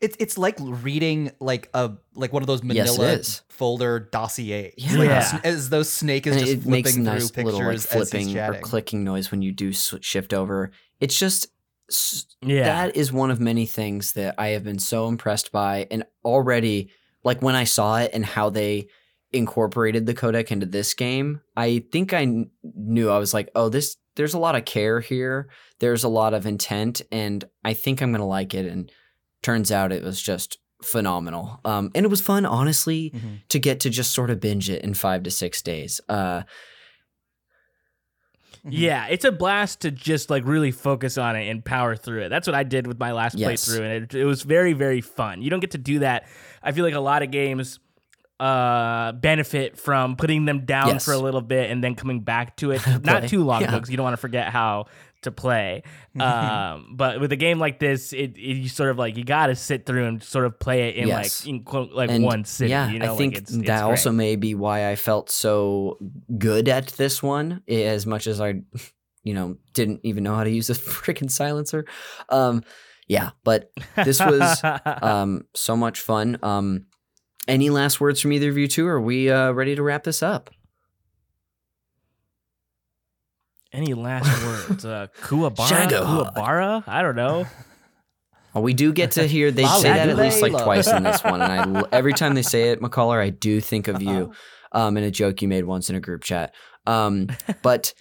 It's it's like reading like a like one of those Manila
is.
folder dossiers.
Yeah.
Like,
Yeah.
as- as those snake is
and
just
it
flipping
makes a
through
nice
pictures
little like flipping or clicking noise when you do shift over. It's just
Yeah.
that is one of many things that I have been so impressed by, and already like when I saw it and how they incorporated the codec into this game, I think I kn- knew I was like, oh, this there's a lot of care here. There's a lot of intent, and I think I'm gonna like it. And turns out it was just phenomenal. Um, and it was fun, honestly
Mhm.
to get to just sort of binge it in five to six days. Uh,
Mhm.
Yeah, it's a blast to just like really focus on it and power through it. That's what I did with my last
Yes.
playthrough, and it, it was very, very fun. You don't get to do that. I feel like a lot of games uh benefit from putting them down
Yes.
for a little bit and then coming back to it not too long
Yeah.
ago because you don't want to forget how to play um but with a game like this it, it you sort of like you gotta sit through and sort of play it in
Yes.
like in quote like
and
one sitting
yeah,
you know
I think
like it's, it's
that
great.
also may be why I felt so good at this one, as much as I, you know, didn't even know how to use a freaking silencer. Um, yeah, but this was um so much fun. Um, any last words from either of you two? Or are we uh, ready to wrap this up?
Any last words? Uh, Kuwabara?
Shago.
Kuwabara? I don't know.
Well, we do get to hear they say that at least like twice in this one, and I l- every time they say it, McCaller, I do think of you, um, in a joke you made once in a group chat. Um, but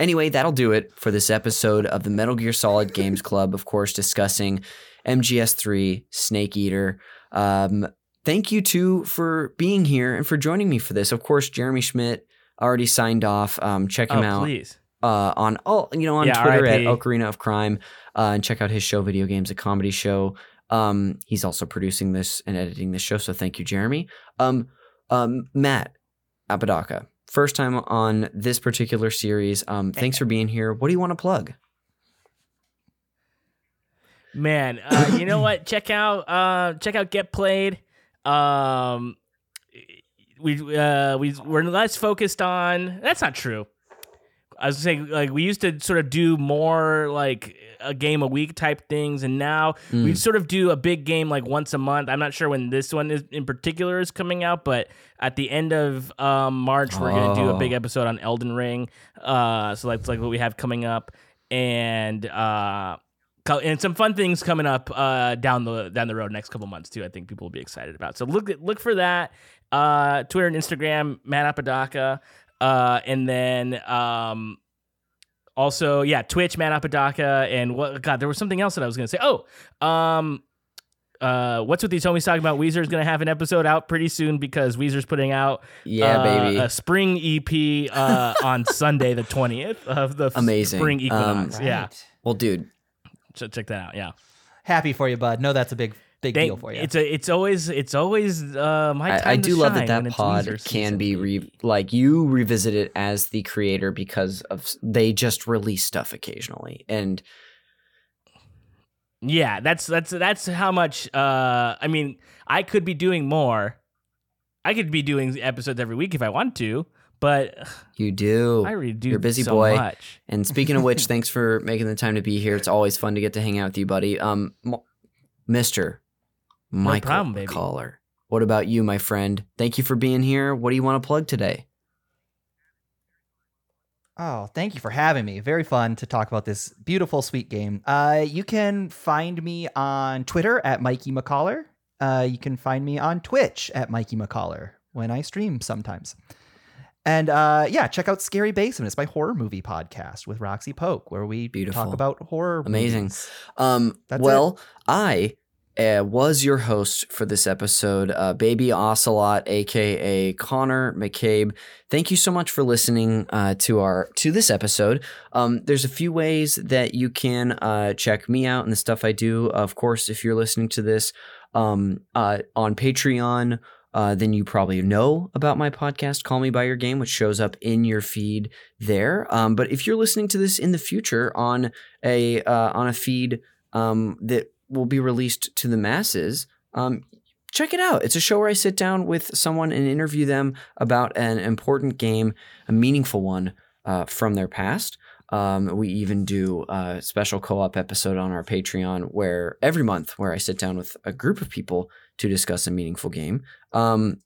anyway, that'll do it for this episode of the Metal Gear Solid Games Club. Of course, discussing MGS3 Snake Eater. Um, thank you two for being here and for joining me for this. Of course, Jeremy Schmidt already signed off. Um, check him
oh,
out
please.
Uh, on all you know on
Yeah,
Twitter at
RIP.
Ocarina of Crime, uh, and check out his show, Video Games, a comedy show. Um, he's also producing this and editing this show, so thank you, Jeremy. Um, um, Matt Apodaca, first time on this particular series. Um, thanks for being here. What do you want to plug?
Man, uh, you know what? Check out uh, check out Get Played. Um, we uh, we we're less focused on. That's not true. I was saying like we used to sort of do more like a game a week type things, and now we
Mm.
sort of do a big game like once a month. I'm not sure when this one is in particular is coming out, but at the end of um, March we're gonna do a
Oh.
big episode on Elden Ring. Uh, so that's like what we have coming up, and uh, and some fun things coming up uh, down the down the road next couple months too. I think people will be excited about. So look look for that. Uh, Twitter and Instagram, Matt Apodaca, uh, and then um, also yeah, Twitch, Matt Apodaca, and what? God, there was something else that I was gonna say. Oh, um. Uh, what's with these homies talking about? Weezer is gonna have an episode out pretty soon because Weezer's putting out
Yeah,
uh,
baby.
a spring EP uh, on Sunday the twentieth of the
Amazing.
spring
Um,
equinox. Yeah,
Right.
well, dude,
so check that out. Yeah,
Happy for you, bud. No, that's a big big
They-
deal for you.
It's a, it's always, it's always uh, my time.
I, I do love that that pod can
season,
be re- like you revisit it as the creator because of they just release stuff occasionally, and
Yeah, that's that's that's how much. Uh, I mean, I could be doing more. I could be doing episodes every week if I want to, but
you do.
I already do.
You're a busy
so
boy.
Much.
And speaking of which, thanks for making the time to be here. It's always fun to get to hang out with you, buddy. Um, Mister Michael
problem, baby.
Caller. What about you, my friend? Thank you for being here. What do you want to plug today?
Oh, thank you for having me. Very fun to talk about this beautiful, sweet game. Uh, you can find me on Twitter at Mikey McCaller. Uh, you can find me on Twitch at Mikey McCaller when I stream sometimes. And uh, yeah, check out Scary Basement. It's my horror movie podcast with Roxy Poke, where we
Beautiful.
talk about horror.
Amazing.
movies.
Um,
That's
well, I uh, was your host for this episode, uh, Baby Ocelot, aka Connor McCabe. Thank you so much for listening uh, to our to this episode. Um, there's a few ways that you can uh, check me out and the stuff I do. Of course, if you're listening to this um, uh, on Patreon. uh, then you probably know about my podcast, Call Me By Your Game, which shows up in your feed there. Um, but if you're listening to this in the future on a uh, on a feed um, that will be released to the masses, um, check it out. It's a show where I sit down with someone and interview them about an important game, a meaningful one uh, from their past. Um, we even do a special co-op episode on our Patreon where every month where I sit down with a group of people to discuss a meaningful game. Um,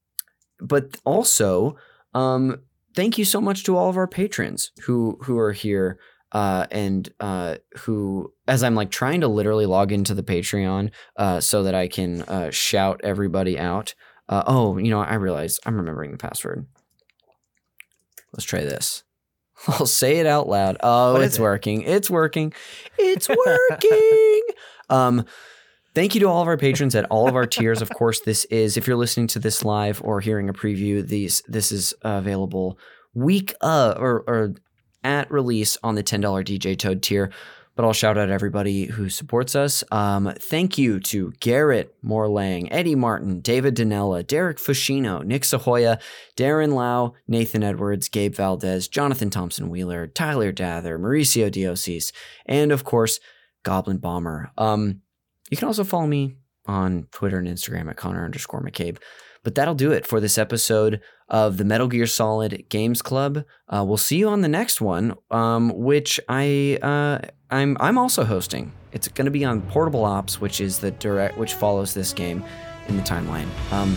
but also, um, thank you so much to all of our patrons who who are here uh, and uh, who, as I'm like trying to literally log into the Patreon uh, so that I can uh, shout everybody out. Uh, oh, you know, I realize I'm remembering the password. Let's try this. I'll say it out loud. Oh, it's
it?
working. It's working. It's working. um, thank you to all of our patrons at all of our tiers. Of course, this is if you're listening to this live or hearing a preview. These this is available week uh or or at release on the ten dollar DJ Toad tier. But I'll shout out everybody who supports us. Um, thank you to Garrett Morlang, Eddie Martin, David Danella, Derek Fushino, Nick Sahoya, Darren Lau, Nathan Edwards, Gabe Valdez, Jonathan Thompson Wheeler, Tyler Dather, Mauricio Diosis, and of course, Goblin Bomber. Um, you can also follow me on Twitter and Instagram at Connor underscore McCabe. But that'll do it for this episode of the Metal Gear Solid Games Club. Uh, we'll see you on the next one, um, which I uh, I'm I'm also hosting. It's going to be on Portable Ops, which is the direct which follows this game in the timeline. Um,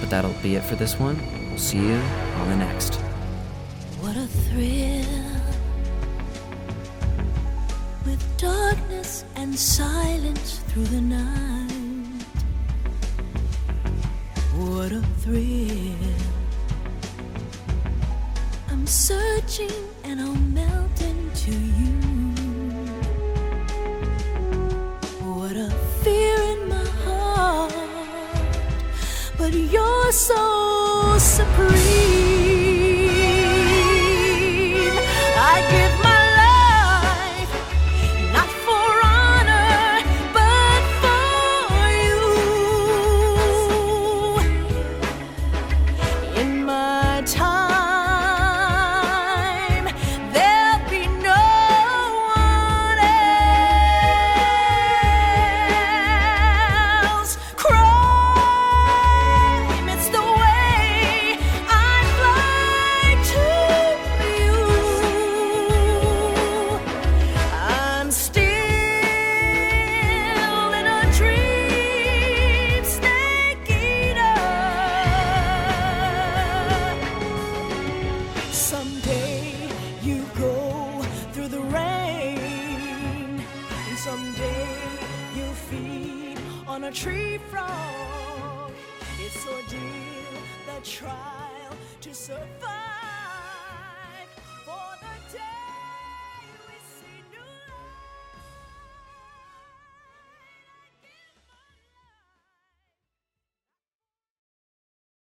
but that'll be it for this one. We'll see you on the next.
What a thrill with darkness and silence through the night. What a thrill. I'm searching and I'll melt into you. What a fear in my heart, but you're so supreme.